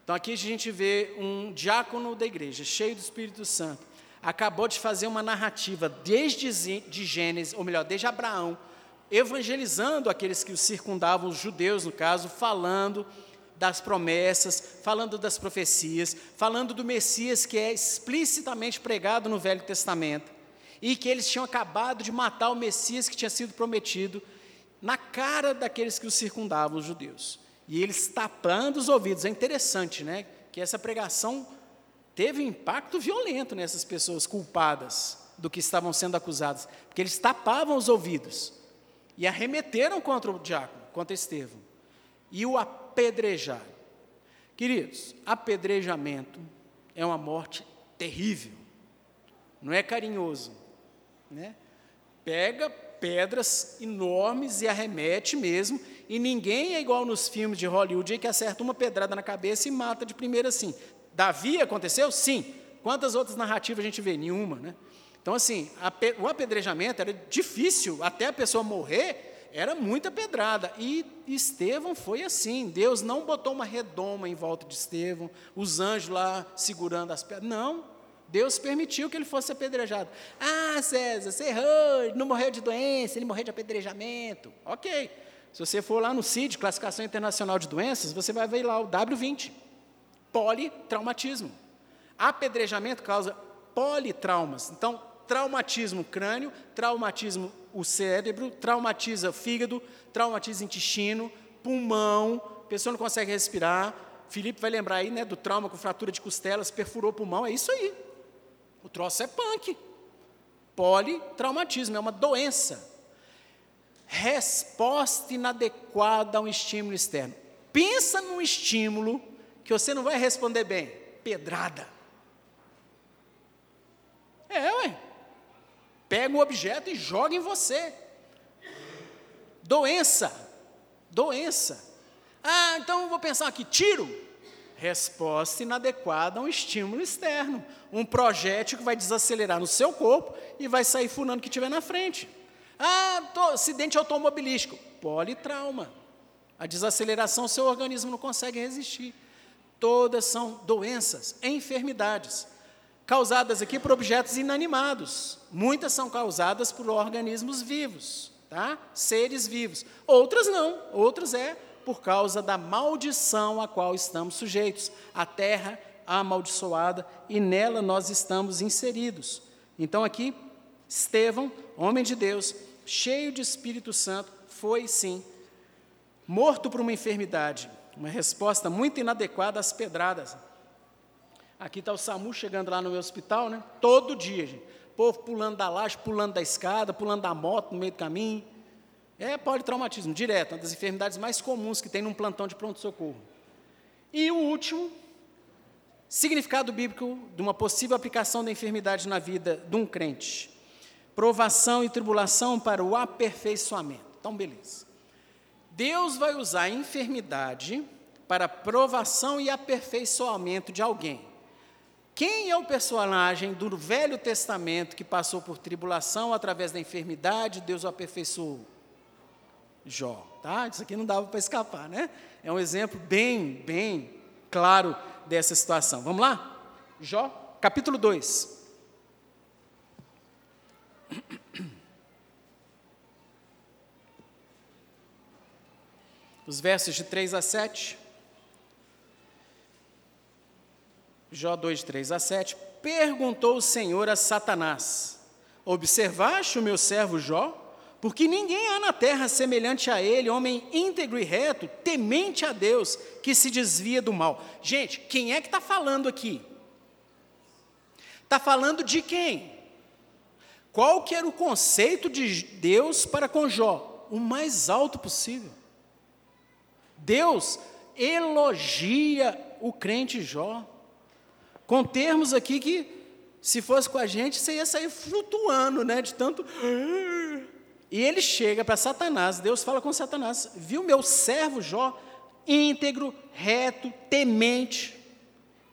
Então aqui a gente vê um diácono da igreja, cheio do Espírito Santo, acabou de fazer uma narrativa desde de Gênesis, ou melhor, desde Abraão, evangelizando aqueles que o circundavam, os judeus no caso, falando das promessas, falando das profecias, falando do Messias que é explicitamente pregado no Velho Testamento, e que eles tinham acabado de matar o Messias que tinha sido prometido na cara daqueles que o circundavam, os judeus. E eles tapando os ouvidos. É interessante, né? Que essa pregação teve um impacto violento nessas pessoas culpadas do que estavam sendo acusadas, porque eles tapavam os ouvidos e arremeteram contra o diácono, contra Estevão, e o apedrejar. Queridos, apedrejamento é uma morte terrível, não é carinhoso, né? Pega pedras enormes e arremete mesmo, e ninguém é igual nos filmes de Hollywood que acerta uma pedrada na cabeça e mata de primeira assim. Davi aconteceu? Sim. Quantas outras narrativas a gente vê? Nenhuma, né? Então, assim, o apedrejamento era difícil até a pessoa morrer, era muita pedrada. E Estevão foi assim. Deus não botou uma redoma em volta de Estevão, os anjos lá segurando as pedras. Não. Deus permitiu que ele fosse apedrejado. Ah, César, você errou, não morreu de doença, ele morreu de apedrejamento. Ok. Se você for lá no CID, Classificação Internacional de Doenças, você vai ver lá o W20. Politraumatismo. Apedrejamento causa politraumas. Então, traumatismo crânio, traumatismo o cérebro, traumatiza fígado, traumatiza intestino, pulmão, pessoa não consegue respirar. Felipe vai lembrar aí, né, do trauma com fratura de costelas, perfurou o pulmão, é isso aí. O troço é punk. Politraumatismo, é uma doença. Resposta inadequada a um estímulo externo. Pensa num estímulo que você não vai responder bem. Pedrada. É, ué pega um objeto e joga em você. Doença, doença. Ah, então vou pensar aqui, tiro. Resposta inadequada a um estímulo externo. Um projétil que vai desacelerar no seu corpo e vai sair funando o que tiver na frente. Ah, tô, acidente automobilístico. Politrauma. A desaceleração, seu organismo não consegue resistir. Todas são doenças, enfermidades, causadas aqui por objetos inanimados. Muitas são causadas por organismos vivos, tá? Seres vivos. Outras não, outras é por causa da maldição a qual estamos sujeitos. A terra amaldiçoada e nela nós estamos inseridos. Então aqui, Estevão, homem de Deus, cheio de Espírito Santo, foi sim morto por uma enfermidade. Uma resposta muito inadequada às pedradas. Aqui está o SAMU chegando lá no meu hospital, né? Todo dia, gente. Povo pulando da laje, pulando da escada, pulando da moto no meio do caminho. É politraumatismo, direto, uma das enfermidades mais comuns que tem num plantão de pronto-socorro. E o último, significado bíblico de uma possível aplicação da enfermidade na vida de um crente. Provação e tribulação para o aperfeiçoamento. Então, beleza. Deus vai usar a enfermidade para provação e aperfeiçoamento de alguém. Quem é o personagem do Velho Testamento que passou por tribulação através da enfermidade, Deus o aperfeiçoou? Jó, tá? Isso aqui não dava para escapar, né? É um exemplo bem, bem claro dessa situação. Vamos lá? Jó, capítulo 2. Os versos de 3 a 7. Jó 2, de 3 a 7. Perguntou o Senhor a Satanás: Observaste o meu servo Jó? Porque ninguém há na terra semelhante a ele, homem íntegro e reto, temente a Deus, que se desvia do mal. Gente, quem é que está falando aqui? Está falando de quem? Qual que era o conceito de Deus para com Jó? O mais alto possível. Deus elogia o crente Jó, com termos aqui que, se fosse com a gente, você ia sair flutuando, né? De tanto. E ele chega para Satanás, Deus fala com Satanás: Viu meu servo Jó, íntegro, reto, temente.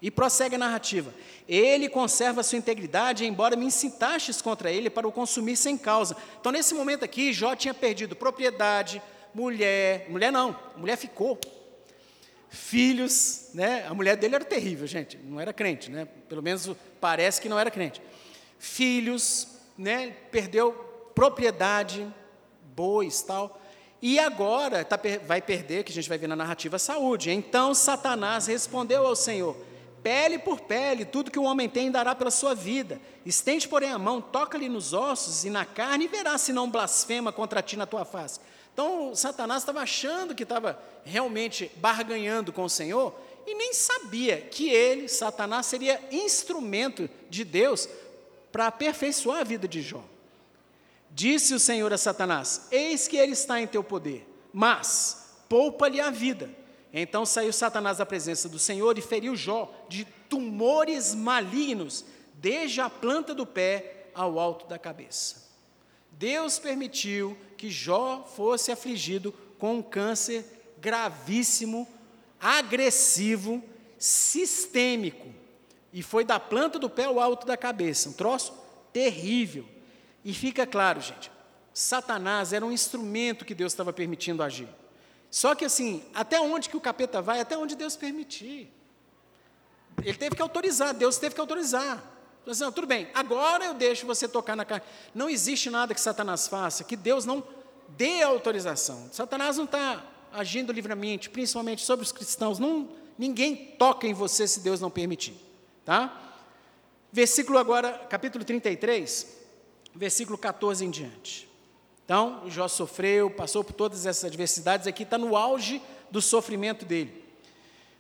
E prossegue a narrativa. Ele conserva sua integridade, embora me incitastes contra ele para o consumir sem causa. Então, nesse momento aqui, Jó tinha perdido propriedade, mulher, mulher não, mulher ficou. Filhos, né? A mulher dele era terrível, gente, não era crente, né? Pelo menos parece que não era crente. Filhos, né? Perdeu propriedade, bois, tal. E agora tá, vai perder, que a gente vai ver na narrativa, saúde. Então Satanás respondeu ao Senhor: Pele por pele, tudo que o homem tem dará pela sua vida. Estende, porém, a mão, toca-lhe nos ossos e na carne, e verá se não blasfema contra ti na tua face. Então Satanás estava achando que estava realmente barganhando com o Senhor e nem sabia que ele, Satanás, seria instrumento de Deus para aperfeiçoar a vida de Jó. Disse o Senhor a Satanás: Eis que ele está em teu poder, mas poupa-lhe a vida. Então saiu Satanás da presença do Senhor e feriu Jó de tumores malignos, desde a planta do pé ao alto da cabeça. Deus permitiu que Jó fosse afligido com um câncer gravíssimo, agressivo, sistêmico. E foi da planta do pé ao alto da cabeça. Um troço terrível. E fica claro, gente, Satanás era um instrumento que Deus estava permitindo agir. Só que assim, até onde que o capeta vai? Até onde Deus permitir. Ele teve que autorizar, Deus teve que autorizar. Assim, não, tudo bem, agora eu deixo você tocar na carne. Não existe nada que Satanás faça que Deus não dê autorização. Satanás não está agindo livremente, principalmente sobre os cristãos. Não, ninguém toca em você se Deus não permitir. Tá? Versículo agora, capítulo 33, versículo 14 em diante. Então, Jó sofreu, passou por todas essas adversidades, aqui está no auge do sofrimento dele.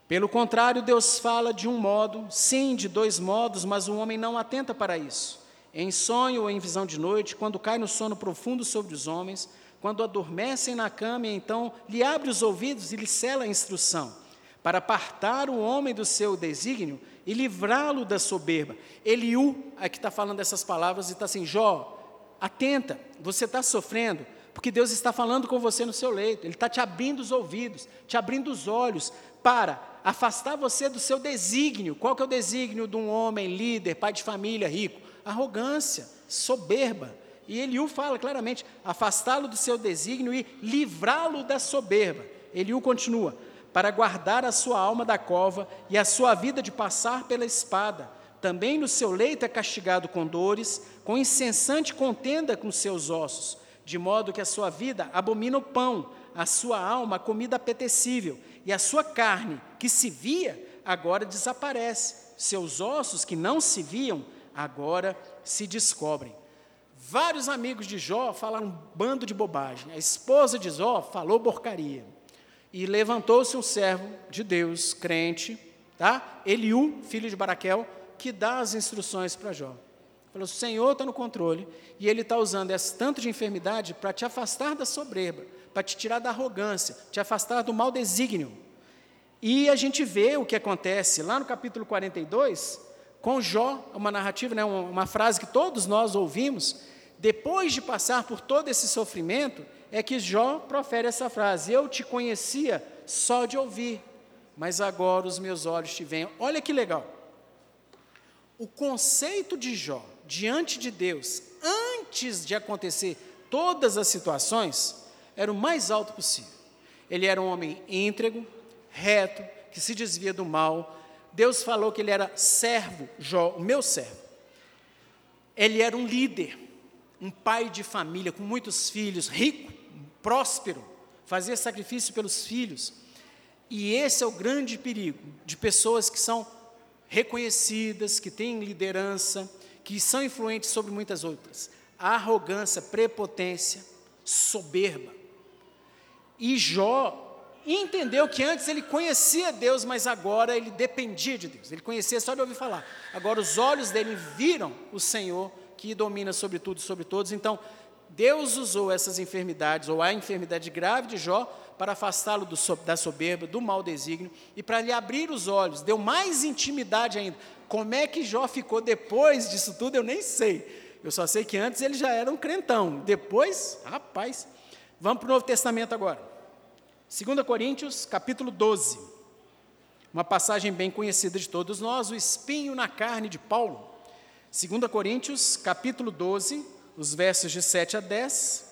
Pelo contrário, Deus fala de um modo, sim, de dois modos, mas o homem não atenta para isso. Em sonho ou em visão de noite, quando cai no sono profundo sobre os homens, quando adormecem na cama, então lhe abre os ouvidos e lhe cela a instrução, para apartar o homem do seu desígnio e livrá-lo da soberba. Eliú, aqui está falando essas palavras e está assim: Jó, atenta, você está sofrendo, porque Deus está falando com você no seu leito, Ele está te abrindo os ouvidos, te abrindo os olhos para afastar você do seu desígnio. Qual que é o desígnio de um homem líder, pai de família, rico? Arrogância, soberba. E Eliú fala claramente: afastá-lo do seu desígnio e livrá-lo da soberba. Eliú continua: para guardar a sua alma da cova e a sua vida de passar pela espada. Também no seu leito é castigado com dores, com incessante contenda com seus ossos, de modo que a sua vida abomina o pão, a sua alma a comida apetecível, e a sua carne, que se via, agora desaparece. Seus ossos, que não se viam, agora se descobrem. Vários amigos de Jó falaram um bando de bobagem. A esposa de Jó falou porcaria. E levantou-se um servo de Deus, crente, tá? Eliú, filho de Baraquel, que dá as instruções para Jó. Falou: o Senhor está no controle e Ele está usando esse tanto de enfermidade para te afastar da soberba, para te tirar da arrogância, te afastar do mau desígnio. E a gente vê o que acontece lá no capítulo 42, com Jó, uma narrativa, né, uma frase que todos nós ouvimos, depois de passar por todo esse sofrimento, é que Jó profere essa frase: Eu te conhecia só de ouvir, mas agora os meus olhos te veem. Olha que legal. O conceito de Jó diante de Deus, antes de acontecer todas as situações, era o mais alto possível. Ele era um homem íntegro, reto, que se desvia do mal. Deus falou que ele era servo, Jó, o meu servo. Ele era um líder, um pai de família com muitos filhos, rico, próspero, fazia sacrifício pelos filhos. E esse é o grande perigo de pessoas que são reconhecidas, que têm liderança, que são influentes sobre muitas outras. Arrogância, prepotência, soberba. E Jó entendeu que antes ele conhecia Deus, mas agora ele dependia de Deus. Ele conhecia só de ouvir falar. Agora os olhos dele viram o Senhor que domina sobre tudo e sobre todos. Então, Deus usou essas enfermidades, ou a enfermidade grave de Jó, para afastá-lo da soberba, do mau desígnio, e para lhe abrir os olhos, deu mais intimidade ainda. Como é que Jó ficou depois disso tudo, eu nem sei. Eu só sei que antes ele já era um crentão. Depois, rapaz, vamos para o Novo Testamento agora. 2 Coríntios, capítulo 12. Uma passagem bem conhecida de todos nós, o espinho na carne de Paulo. 2 Coríntios, capítulo 12, os versos de 7 a 10,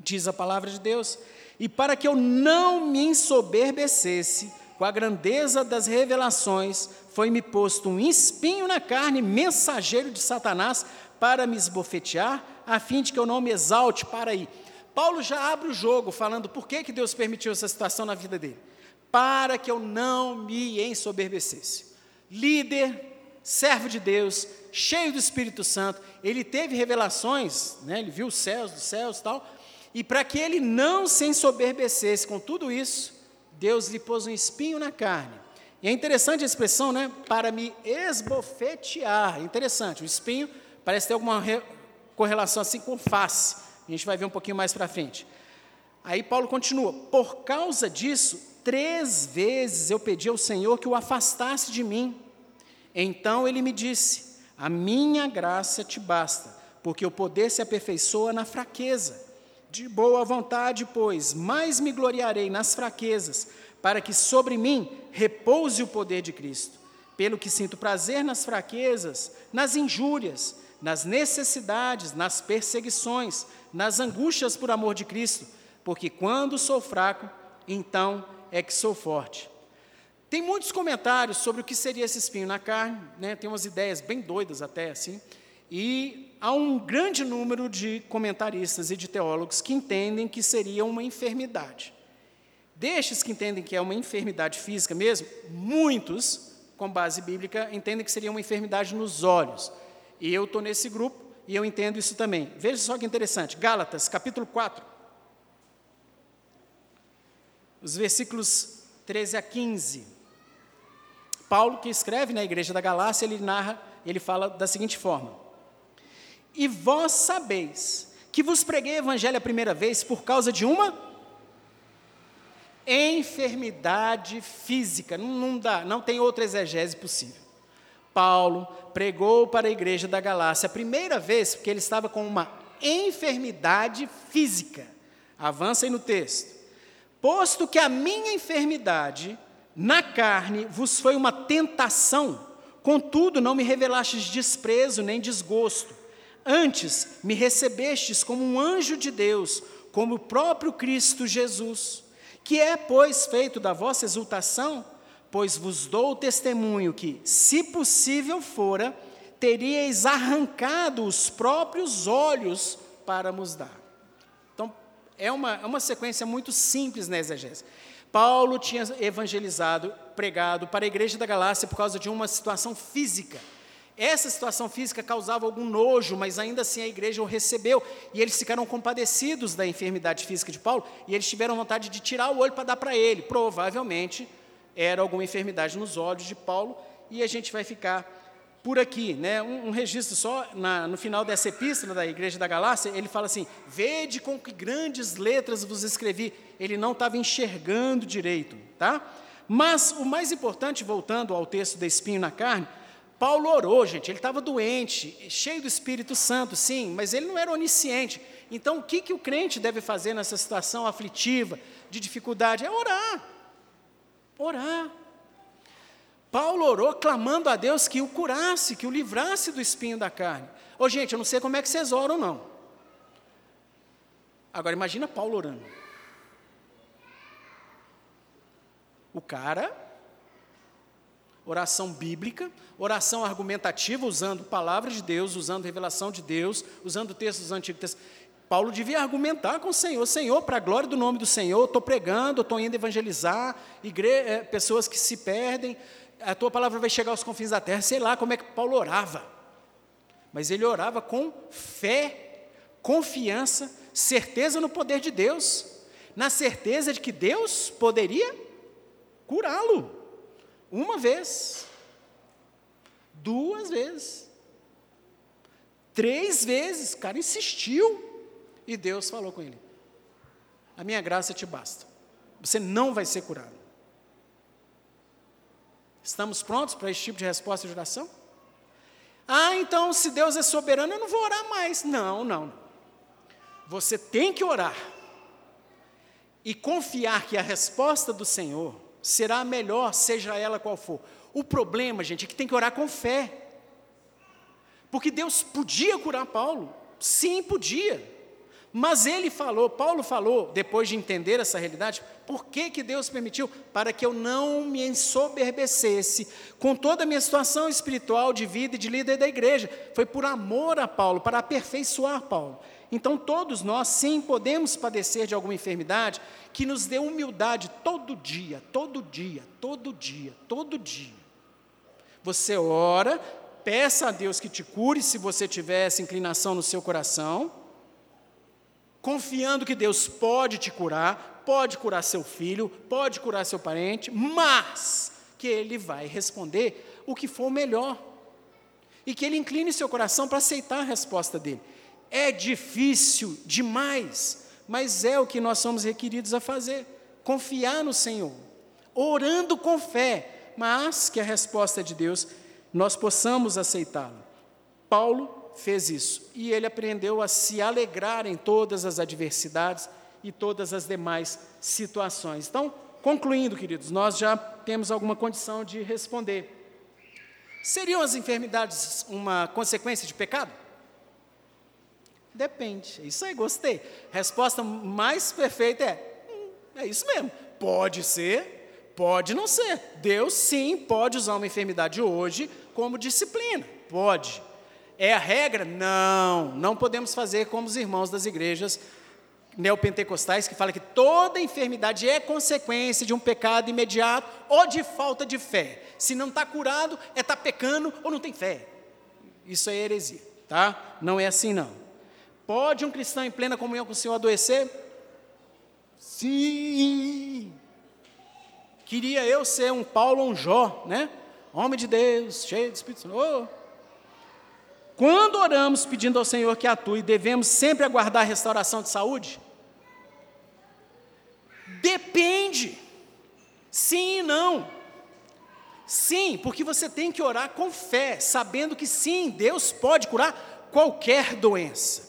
diz a palavra de Deus: E para que eu não me ensoberbecesse com a grandeza das revelações, foi-me posto um espinho na carne, mensageiro de Satanás, para me esbofetear, a fim de que eu não me exalte para aí. Paulo já abre o jogo falando por que, que Deus permitiu essa situação na vida dele. Para que eu não me ensoberbecesse. Líder, servo de Deus, cheio do Espírito Santo, ele teve revelações, né, ele viu os céus dos céus e tal, e para que ele não se ensoberbecesse com tudo isso, Deus lhe pôs um espinho na carne. E é interessante a expressão, né, para me esbofetear, interessante, o espinho parece ter alguma correlação assim com face, a gente vai ver um pouquinho mais para frente. Aí Paulo continua: por causa disso, três vezes eu pedi ao Senhor que o afastasse de mim. Então ele me disse: A minha graça te basta, porque o poder se aperfeiçoa na fraqueza. De boa vontade, pois, mais me gloriarei nas fraquezas, para que sobre mim repouse o poder de Cristo. Pelo que sinto prazer nas fraquezas, nas injúrias, nas necessidades, nas perseguições, nas angústias por amor de Cristo, porque quando sou fraco, então é que sou forte. Tem muitos comentários sobre o que seria esse espinho na carne, né? tem umas ideias bem doidas até assim, e há um grande número de comentaristas e de teólogos que entendem que seria uma enfermidade. Destes que entendem que é uma enfermidade física mesmo, muitos, com base bíblica, entendem que seria uma enfermidade nos olhos. E eu estou nesse grupo e eu entendo isso também. Veja só que interessante, Gálatas, capítulo 4, os versículos 13 a 15. Paulo, que escreve na igreja da Galácia, ele narra, ele fala da seguinte forma: E vós sabeis que vos preguei o evangelho a primeira vez por causa de uma enfermidade física. Não, não dá, não tem outra exegese possível. Paulo pregou para a igreja da Galácia a primeira vez porque ele estava com uma enfermidade física. Avança aí no texto. Posto que a minha enfermidade na carne vos foi uma tentação, contudo não me revelastes desprezo nem desgosto. Antes me recebestes como um anjo de Deus, como o próprio Cristo Jesus. Que é, pois, feito da vossa exultação? Pois vos dou testemunho que, se possível fora, teríeis arrancado os próprios olhos para nos dar. Então, é uma, é uma sequência muito simples na exegese. Paulo tinha evangelizado, pregado para a igreja da Galácia por causa de uma situação física. Essa situação física causava algum nojo, mas ainda assim a igreja o recebeu. E eles ficaram compadecidos da enfermidade física de Paulo, e eles tiveram vontade de tirar o olho para dar para ele. Provavelmente era alguma enfermidade nos olhos de Paulo, e a gente vai ficar por aqui, né? um, um registro só, na, no final dessa epístola da igreja da Galácia, ele fala assim: Vede com que grandes letras vos escrevi. Ele não estava enxergando direito, tá? Mas o mais importante, voltando ao texto do espinho na carne, Paulo orou, gente, ele estava doente, cheio do Espírito Santo, sim, mas ele não era onisciente. Então, o que, que o crente deve fazer nessa situação aflitiva, de dificuldade? É orar. Orar. Paulo orou clamando a Deus que o curasse, que o livrasse do espinho da carne. Ô, gente, eu não sei como é que vocês oram, não. Agora, imagina Paulo orando. O cara, oração bíblica, oração argumentativa, usando palavras de Deus, usando revelação de Deus, usando textos antigos. Paulo devia argumentar com o Senhor, Senhor, para a glória do nome do Senhor, estou pregando, estou indo evangelizar, igre... É, pessoas que se perdem, a tua palavra vai chegar aos confins da terra. Sei lá como é que Paulo orava. Mas ele orava com fé, confiança, certeza no poder de Deus, na certeza de que Deus poderia curá-lo. Uma vez, duas vezes, três vezes. O cara insistiu e Deus falou com ele: A minha graça te basta. Você não vai ser curado. Estamos prontos para esse tipo de resposta de oração? Ah, então se Deus é soberano, eu não vou orar mais. Não, não. Você tem que orar e confiar que a resposta do Senhor será melhor, seja ela qual for. O problema, gente, é que tem que orar com fé. Porque Deus podia curar Paulo, sim, podia. Mas ele falou, Paulo falou, depois de entender essa realidade, por que, que Deus permitiu? Para que eu não me ensoberbecesse com toda a minha situação espiritual de vida e de líder da igreja. Foi por amor a Paulo, para aperfeiçoar Paulo. Então, todos nós, sim, podemos padecer de alguma enfermidade que nos dê humildade todo dia, todo dia, todo dia, todo dia. Você ora, peça a Deus que te cure se você tiver essa inclinação no seu coração confiando que Deus pode te curar, pode curar seu filho, pode curar seu parente, mas que Ele vai responder o que for melhor. E que Ele incline seu coração para aceitar a resposta dele. É difícil demais, mas é o que nós somos requeridos a fazer: confiar no Senhor, orando com fé, mas que a resposta de Deus nós possamos aceitá-la. Paulo fez isso. E ele aprendeu a se alegrar em todas as adversidades e todas as demais situações. Então, concluindo, queridos, nós já temos alguma condição de responder. Seriam as enfermidades uma consequência de pecado? Depende. Isso aí, gostei. Resposta mais perfeita é: hum, é isso mesmo. Pode ser, pode não ser. Deus sim pode usar uma enfermidade hoje como disciplina. Pode. É a regra? Não, não podemos fazer como os irmãos das igrejas neopentecostais que falam que toda enfermidade é consequência de um pecado imediato ou de falta de fé. Se não está curado, é estar tá pecando ou não tem fé. Isso é heresia, tá? Não é assim não. Pode um cristão em plena comunhão com o Senhor adoecer? Sim. Queria eu ser um Paulo ou um Jó, né? Homem de Deus, cheio de Espírito Santo. Oh, quando oramos pedindo ao Senhor que atue, devemos sempre aguardar a restauração de saúde? Depende. Sim e não. Sim, porque você tem que orar com fé, sabendo que sim, Deus pode curar qualquer doença.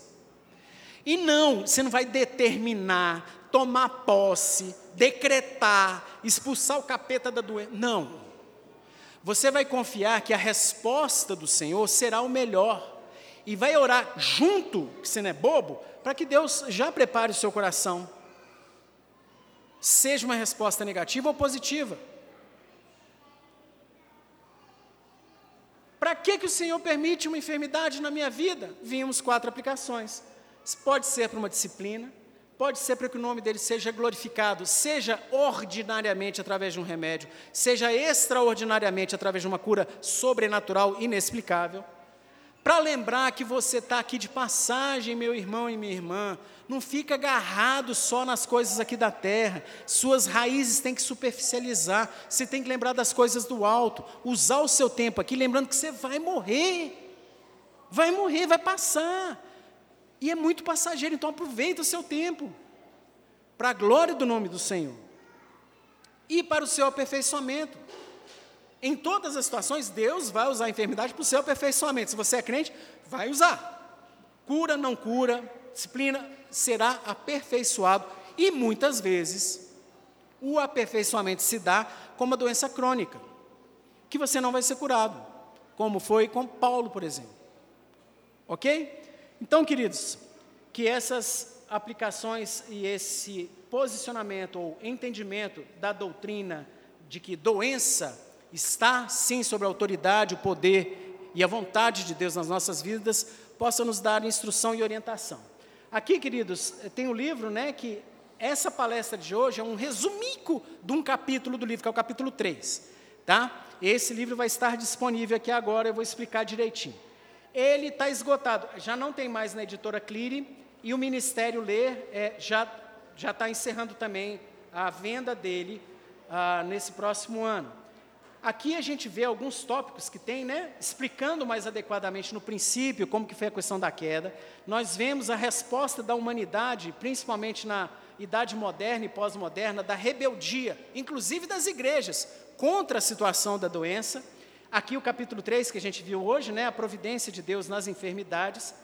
E não, você não vai determinar, tomar posse, decretar, expulsar o capeta da doença. Não. Você vai confiar que a resposta do Senhor será o melhor. E vai orar junto, que você não é bobo, para que Deus já prepare o seu coração. Seja uma resposta negativa ou positiva. Para que, que o Senhor permite uma enfermidade na minha vida? Vimos quatro aplicações. Pode ser para uma disciplina, pode ser para que o nome dele seja glorificado, seja ordinariamente através de um remédio, seja extraordinariamente através de uma cura sobrenatural inexplicável. Para lembrar que você está aqui de passagem, meu irmão e minha irmã, não fica agarrado só nas coisas aqui da terra. Suas raízes têm que superficializar. Você tem que lembrar das coisas do alto. Usar o seu tempo aqui, lembrando que você vai morrer. Vai morrer, vai passar. E é muito passageiro, então aproveita o seu tempo. Para a glória do nome do Senhor. E para o seu aperfeiçoamento. Em todas as situações, Deus vai usar a enfermidade para o seu aperfeiçoamento. Se você é crente, vai usar. Cura, não cura, disciplina, será aperfeiçoado e muitas vezes o aperfeiçoamento se dá com uma doença crônica, que você não vai ser curado, como foi com Paulo, por exemplo. Ok? Então, queridos, que essas aplicações e esse posicionamento ou entendimento da doutrina de que doença está sim sobre a autoridade, o poder e a vontade de Deus nas nossas vidas, possa nos dar instrução e orientação. Aqui, queridos, tem um livro, né, que essa palestra de hoje é um resumico de um capítulo do livro, que é o capítulo 3, tá? Esse livro vai estar disponível aqui agora, eu vou explicar direitinho. Ele está esgotado, já não tem mais na editora Cleary, e o Ministério Ler é, já já está encerrando também a venda dele ah, nesse próximo ano. Aqui a gente vê alguns tópicos que tem, né, explicando mais adequadamente no princípio como que foi a questão da queda. Nós vemos a resposta da humanidade, principalmente na idade moderna e pós-moderna, da rebeldia, inclusive das igrejas, contra a situação da doença. Aqui o capítulo 3 que a gente viu hoje, né, a providência de Deus nas enfermidades.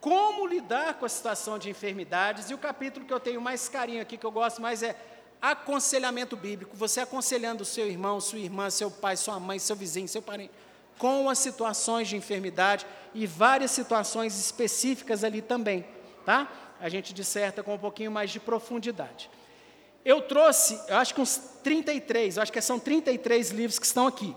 Como lidar com a situação de enfermidades? E o capítulo que eu tenho mais carinho aqui, que eu gosto mais, é aconselhamento bíblico, você aconselhando o seu irmão, sua irmã, seu pai, sua mãe, seu vizinho, seu parente, com as situações de enfermidade e várias situações específicas ali também, tá? A gente disserta com um pouquinho mais de profundidade. Eu trouxe, eu acho que uns 33, eu acho que são 33 livros que estão aqui.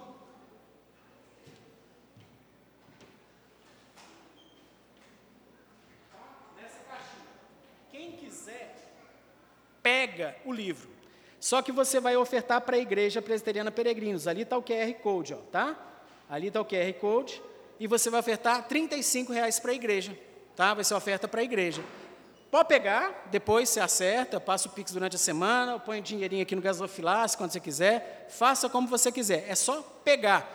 Pega o livro. Só que você vai ofertar para a Igreja Presbiteriana Peregrinos. Ali está o QR Code, ó, tá? Ali está o QR Code. E você vai ofertar R$ reais para a igreja. Tá? Vai ser oferta para a igreja. Pode pegar, depois você acerta, passa o Pix durante a semana, põe o dinheirinho aqui no gasofilácio quando você quiser. Faça como você quiser. É só pegar.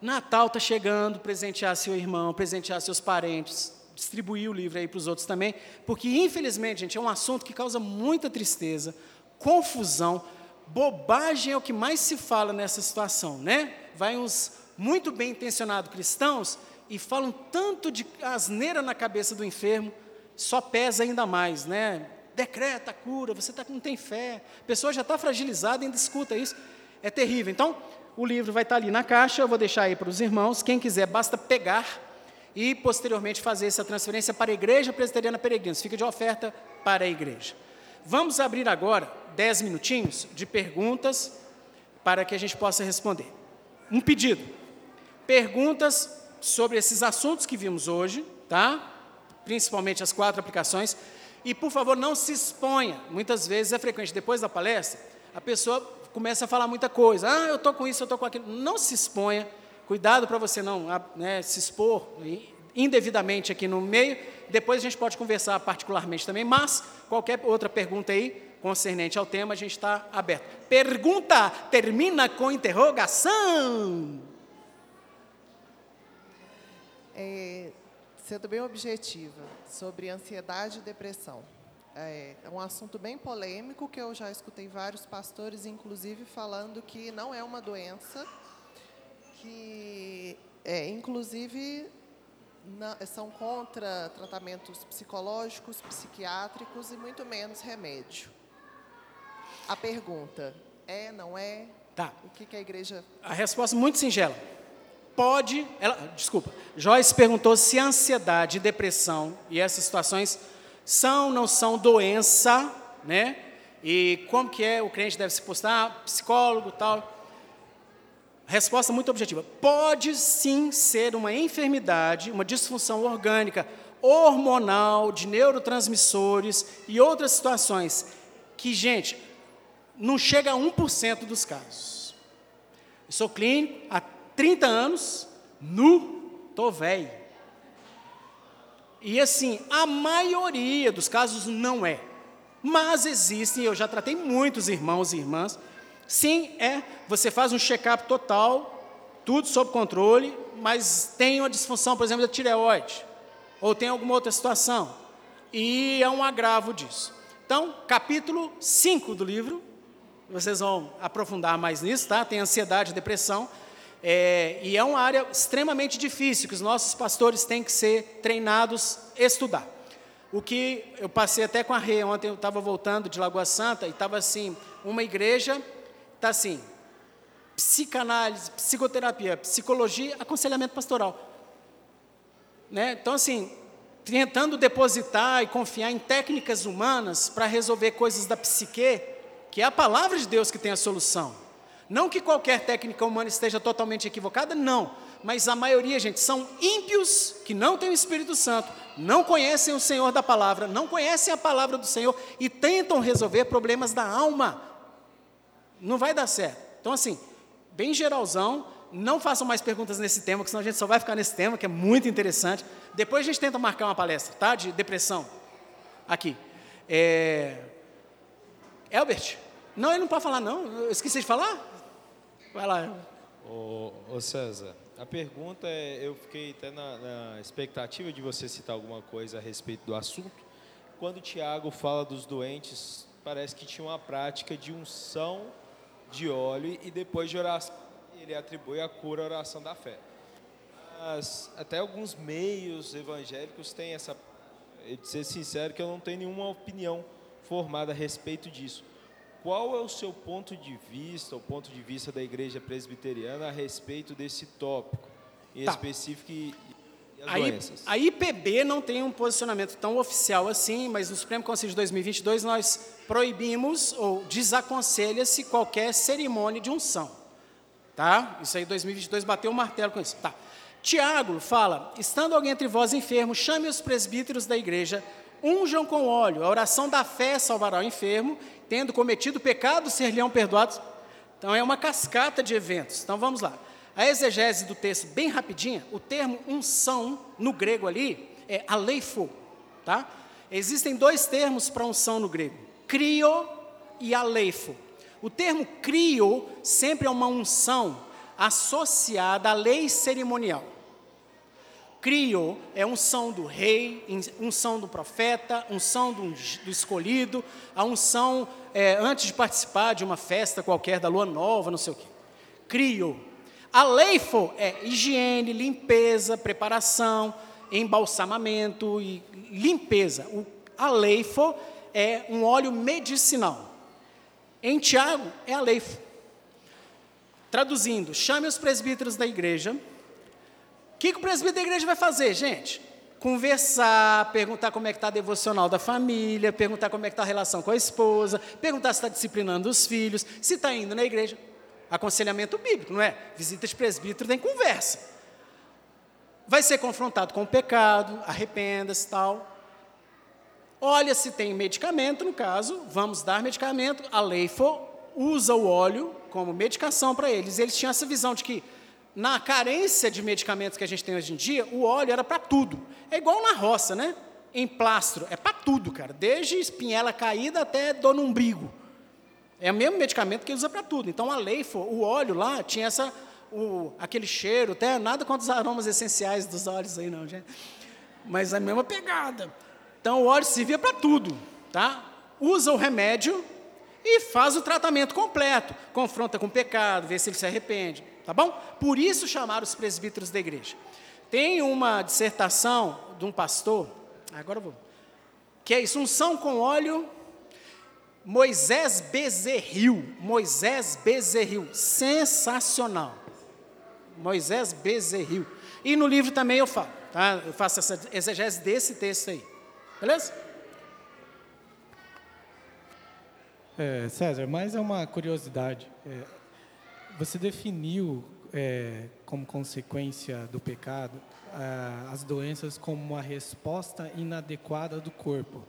Natal está chegando, presentear seu irmão, presentear seus parentes, distribuir o livro aí para os outros também, porque infelizmente, gente, é um assunto que causa muita tristeza, confusão, bobagem é o que mais se fala nessa situação, né? Vai uns muito bem intencionados cristãos e falam tanto de asneira na cabeça do enfermo, só pesa ainda mais, né? Decreta a cura, você tá, não tem fé, a pessoa já está fragilizada ainda escuta isso, é terrível. Então, o livro vai estar tá ali na caixa, eu vou deixar aí para os irmãos, quem quiser, basta pegar e posteriormente fazer essa transferência para a Igreja Presbiteriana Peregrinos. Fica de oferta para a igreja. Vamos abrir agora dez minutinhos de perguntas para que a gente possa responder. Um pedido. Perguntas sobre esses assuntos que vimos hoje, tá? Principalmente as quatro aplicações. E, por favor, não se exponha. Muitas vezes é frequente, depois da palestra, a pessoa começa a falar muita coisa. Ah, eu estou com isso, eu estou com aquilo. Não se exponha Cuidado para você não né, se expor indevidamente aqui no meio. Depois a gente pode conversar particularmente também, mas qualquer outra pergunta aí concernente ao tema, a gente está aberto. Pergunta termina com interrogação. É, sendo bem objetiva, sobre ansiedade e depressão. É, é um assunto bem polêmico que eu já escutei vários pastores, inclusive, falando que não é uma doença que, é, inclusive, na- são contra tratamentos psicológicos, psiquiátricos e muito menos remédio. A pergunta é, não é? Tá. O que, que a igreja A resposta é muito singela. Pode, ela, desculpa, Joyce perguntou se a ansiedade, depressão e essas situações são não são doença, né? E como que é o crente deve se postar, psicólogo, tal. Resposta muito objetiva. Pode sim ser uma enfermidade, uma disfunção orgânica, hormonal, de neurotransmissores e outras situações que, gente, não chega a 1% dos casos. Eu sou clínico há 30 anos, nu, tô velho. E assim, a maioria dos casos não é. Mas existem, eu já tratei muitos irmãos e irmãs. Sim, é, você faz um check-up total, tudo sob controle, mas tem uma disfunção, por exemplo, da tireoide, ou tem alguma outra situação, e é um agravo disso. Então, capítulo 5 do livro, vocês vão aprofundar mais nisso, tá? Tem ansiedade, depressão, é, e é uma área extremamente difícil, que os nossos pastores têm que ser treinados a estudar. O que eu passei até com a Rê, ontem eu estava voltando de Lagoa Santa, e estava assim, uma igreja, está assim, psicanálise, psicoterapia, psicologia, aconselhamento pastoral. Né? Então, assim, tentando depositar e confiar em técnicas humanas para resolver coisas da psique, que é a palavra de Deus que tem a solução. Não que qualquer técnica humana esteja totalmente equivocada, não. Mas a maioria, gente, são ímpios que não têm o Espírito Santo, não conhecem o Senhor da palavra, não conhecem a palavra do Senhor e tentam resolver problemas da alma. Não vai dar certo. Então, assim, bem geralzão, não façam mais perguntas nesse tema, porque senão a gente só vai ficar nesse tema, que é muito interessante. Depois a gente tenta marcar uma palestra, tá? De depressão. Aqui. É... Não, ele não pode falar, não. Eu esqueci de falar? Vai lá. Ô, ô César, a pergunta é, eu fiquei até na, na expectativa de você citar alguma coisa a respeito do assunto. Quando o Tiago fala dos doentes, parece que tinha uma prática de unção de óleo e depois de oração, ele atribui a cura à oração da fé. Mas até alguns meios evangélicos têm essa, eu de ser sincero que eu não tenho nenhuma opinião formada a respeito disso. Qual é o seu ponto de vista, o ponto de vista da igreja presbiteriana a respeito desse tópico, em Tá. específico e, as A, I- doenças? a IPB não tem um posicionamento tão oficial assim, mas no Supremo Conselho de 2022 nós proibimos ou desaconselha-se qualquer cerimônia de unção. Tá? Isso aí 2022 bateu o martelo com isso. Tá. Tiago fala: estando alguém entre vós enfermo, chame os presbíteros da igreja, unjam com óleo, a oração da fé salvará o enfermo, tendo cometido pecado, ser-lhe-ão perdoados. Então é uma cascata de eventos. Então vamos lá. A exegese do texto, bem rapidinha, o termo unção no grego ali é aleifo, tá? Existem dois termos para unção no grego: crio e aleifo. O termo crio sempre é uma unção associada à lei cerimonial. Crio é unção do rei, unção do profeta, unção do, do escolhido, a unção é, antes de participar de uma festa qualquer da lua nova, não sei o quê. Crio. Aleifo é higiene, limpeza, preparação, embalsamamento e limpeza. O aleifo é um óleo medicinal. Em Tiago é aleifo. Traduzindo, chame os presbíteros da igreja. O que, que o presbítero da igreja vai fazer, gente? Conversar, perguntar como é que está a devocional da família, perguntar como é que está a relação com a esposa, perguntar se está disciplinando os filhos, se está indo na igreja. Aconselhamento bíblico, não é? Visita de presbítero tem conversa. Vai ser confrontado com o pecado, arrependa-se tal. Olha se tem medicamento, no caso, vamos dar medicamento. A lei for, usa o óleo como medicação para eles. Eles tinham essa visão de que, na carência de medicamentos que a gente tem hoje em dia, o óleo era para tudo. É igual na roça, né? Em plastro, é para tudo, cara. Desde espinhela caída até dor no umbigo. É o mesmo medicamento que usa para tudo. Então, a lei o óleo lá tinha essa, o, aquele cheiro, até nada contra os aromas essenciais dos óleos aí, não, gente. Mas a mesma pegada. Então, o óleo servia para tudo, tá? Usa o remédio e faz o tratamento completo. Confronta com o pecado, vê se ele se arrepende, tá bom? Por isso chamaram os presbíteros da igreja. Tem uma dissertação de um pastor, agora eu vou, que é isso, unção com óleo, Moisés Bezerril, Moisés Bezerril, sensacional. Moisés Bezerril. E no livro também eu falo, tá? Eu faço essa exegese desse texto aí. Beleza? É, César, mais é uma curiosidade. É, você definiu é, como consequência do pecado as doenças como uma resposta inadequada do corpo.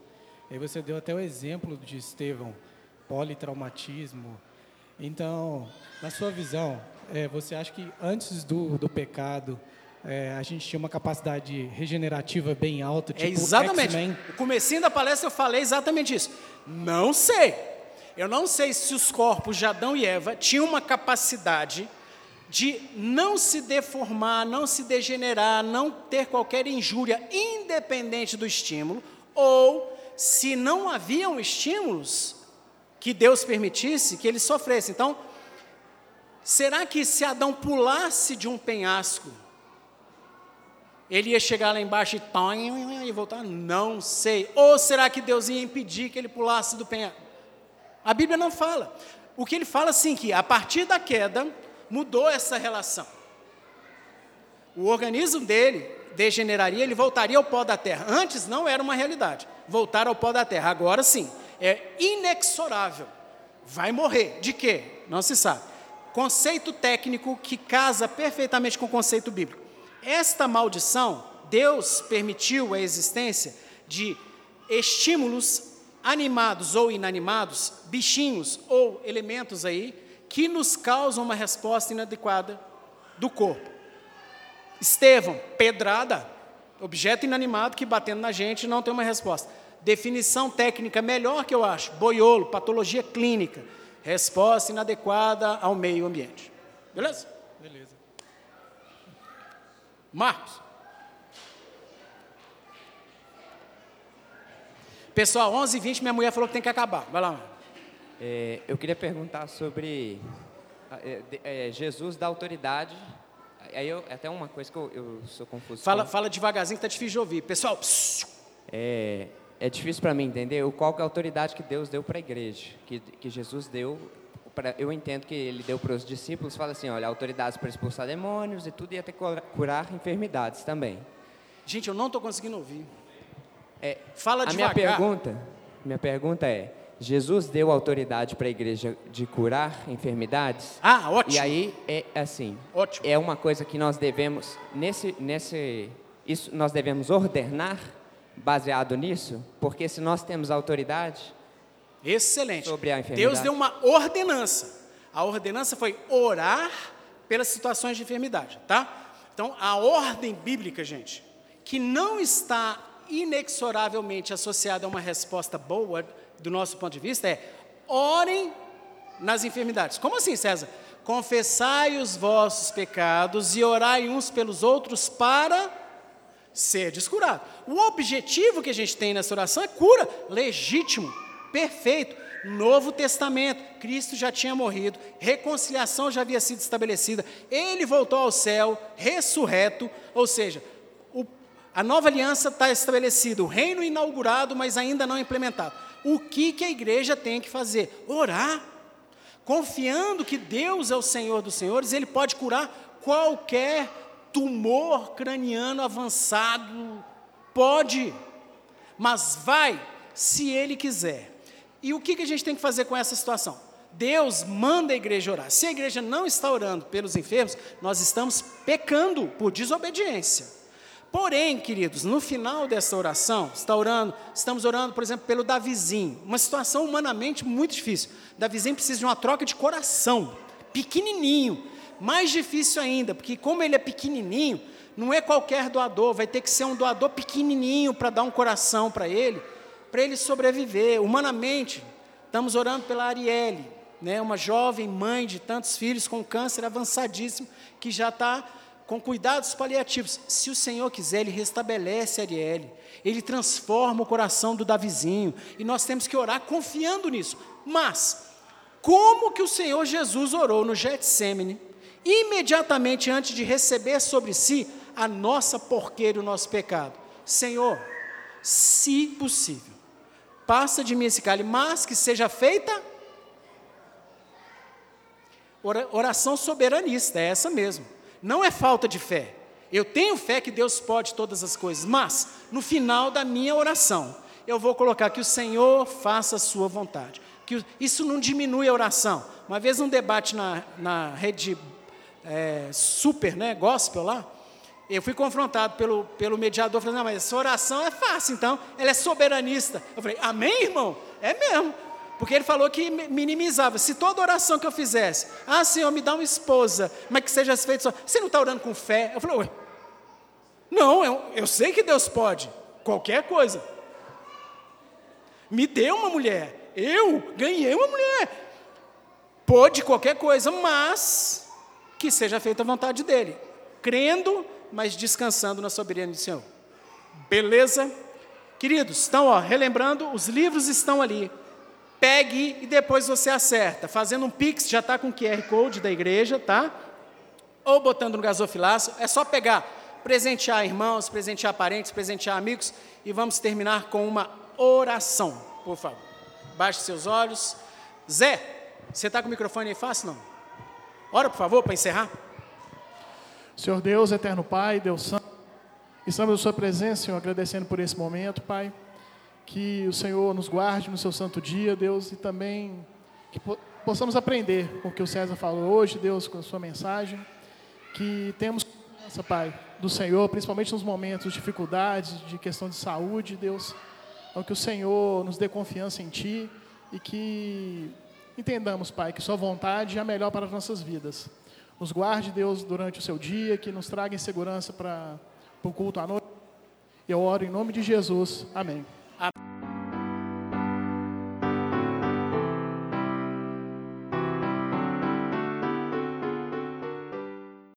Aí você deu até o exemplo de Estevão, politraumatismo. Então, na sua visão, é, você acha que antes do, do pecado é, a gente tinha uma capacidade regenerativa bem alta, tipo é exatamente. O comecinho da palestra eu falei exatamente isso. Não sei. Eu não sei se os corpos de Adão e Eva tinham uma capacidade de não se deformar, não se degenerar, não ter qualquer injúria, independente do estímulo, ou se não haviam estímulos que Deus permitisse que eles sofressem. Então, será que se Adão pulasse de um penhasco, ele ia chegar lá embaixo e, e voltar? Não sei. Ou será que Deus ia impedir que ele pulasse do penhasco? A Bíblia não fala. O que ele fala assim que a partir da queda mudou essa relação. O organismo dele degeneraria, ele voltaria ao pó da terra. Antes não era uma realidade. Voltar ao pó da terra. Agora sim, é inexorável. Vai morrer. De quê? Não se sabe. Conceito técnico que casa perfeitamente com o conceito bíblico. Esta maldição, Deus permitiu a existência de estímulos animados ou inanimados, bichinhos ou elementos aí, que nos causam uma resposta inadequada do corpo. Estevão, pedrada, objeto inanimado que batendo na gente não tem uma resposta. Definição técnica melhor que eu acho, boiolo, patologia clínica, resposta inadequada ao meio ambiente. Beleza? Beleza. Marcos. Pessoal, 11h20, minha mulher falou que tem que acabar. Vai lá. É, eu queria perguntar sobre é, é, Jesus da autoridade aí eu, até uma coisa que eu, eu sou confuso. Fala, fala devagarzinho que tá difícil de ouvir. Pessoal, é, é difícil para mim entender qual é a autoridade que Deus deu para a igreja, que, que Jesus deu. Pra, eu entendo que ele deu para os discípulos, fala assim, olha, autoridades para expulsar demônios e tudo, e até curar enfermidades também. Gente, eu não estou conseguindo ouvir. É, fala a devagar. minha pergunta, minha pergunta é, Jesus deu autoridade para a igreja de curar enfermidades. Ah, ótimo. E aí é assim. Ótimo. É uma coisa que nós devemos nesse nesse isso nós devemos ordenar baseado nisso, porque se nós temos autoridade Excelente. sobre a enfermidade. Deus deu uma ordenança. A ordenança foi orar pelas situações de enfermidade, tá? Então, a ordem bíblica, gente, que não está inexoravelmente associada a uma resposta boa, do nosso ponto de vista é: orem nas enfermidades. Como assim, César? Confessai os vossos pecados e orai uns pelos outros para ser descurado. O objetivo que a gente tem nessa oração é cura, legítimo, perfeito. Novo Testamento, Cristo já tinha morrido, reconciliação já havia sido estabelecida, ele voltou ao céu, ressurreto, ou seja, o, a nova aliança está estabelecida, o reino inaugurado, mas ainda não implementado o que, que a igreja tem que fazer? Orar. Confiando que Deus é o Senhor dos Senhores, Ele pode curar qualquer tumor craniano avançado. Pode, mas vai se Ele quiser. E o que, que a gente tem que fazer com essa situação? Deus manda a igreja orar. Se a igreja não está orando pelos enfermos, nós estamos pecando por desobediência. Porém, queridos, no final dessa oração, está orando, estamos orando, por exemplo, pelo Davizinho, uma situação humanamente muito difícil. Davizinho precisa de uma troca de coração, pequenininho, mais difícil ainda, porque como ele é pequenininho, não é qualquer doador, vai ter que ser um doador pequenininho para dar um coração para ele, para ele sobreviver. Humanamente, estamos orando pela Arielle, né, uma jovem mãe de tantos filhos com câncer avançadíssimo, que já está com cuidados paliativos. Se o Senhor quiser, Ele restabelece a Arielle, Ele transforma o coração do Davizinho, e nós temos que orar confiando nisso. Mas, como que o Senhor Jesus orou no Getsemane, imediatamente antes de receber sobre si a nossa porqueira e o nosso pecado. Senhor, se possível, passa de mim esse cálice, mas que seja feita oração soberanista, é essa mesmo. Não é falta de fé. Eu tenho fé que Deus pode todas as coisas, mas no final da minha oração, eu vou colocar que o Senhor faça a sua vontade. Que isso não diminui a oração. Uma vez um debate na, na rede é, super, né, gospel lá, eu fui confrontado pelo, pelo mediador, falando, não, mas essa oração é fácil, então, ela é soberanista. Eu falei, amém, irmão? É mesmo. Porque ele falou que minimizava. Se toda oração que eu fizesse, ah, Senhor, me dá uma esposa, mas que seja feita só. Você não está orando com fé? Eu falei, ué, não, eu, eu sei que Deus pode, qualquer coisa. Me deu uma mulher, eu ganhei uma mulher. Pode qualquer coisa, mas que seja feita a vontade dele. Crendo mas descansando na soberania do Senhor. Beleza? Queridos, então, ó, relembrando, os livros estão ali. Pegue e depois você acerta. Fazendo um Pix, já está com o QR Code da igreja, tá? Ou botando no gasofilaço. É só pegar, presentear irmãos, presentear parentes, presentear amigos. E vamos terminar com uma oração, por favor. Baixe seus olhos. Zé, você está com o microfone aí fácil, não? Ora, por favor, para encerrar. Senhor Deus, eterno Pai, Deus Santo, estamos na Sua presença, Senhor, agradecendo por esse momento, Pai. Que o Senhor nos guarde no seu santo dia, Deus, e também que possamos aprender com o que o César falou hoje, Deus, com a sua mensagem. Que temos confiança, Pai, do Senhor, principalmente nos momentos de dificuldades, de questão de saúde, Deus. Então, que o Senhor nos dê confiança em Ti e que entendamos, Pai, que Sua vontade é a melhor para as nossas vidas. Nos guarde, Deus, durante o seu dia, que nos traga em segurança para o culto à noite. Eu oro em nome de Jesus. Amém.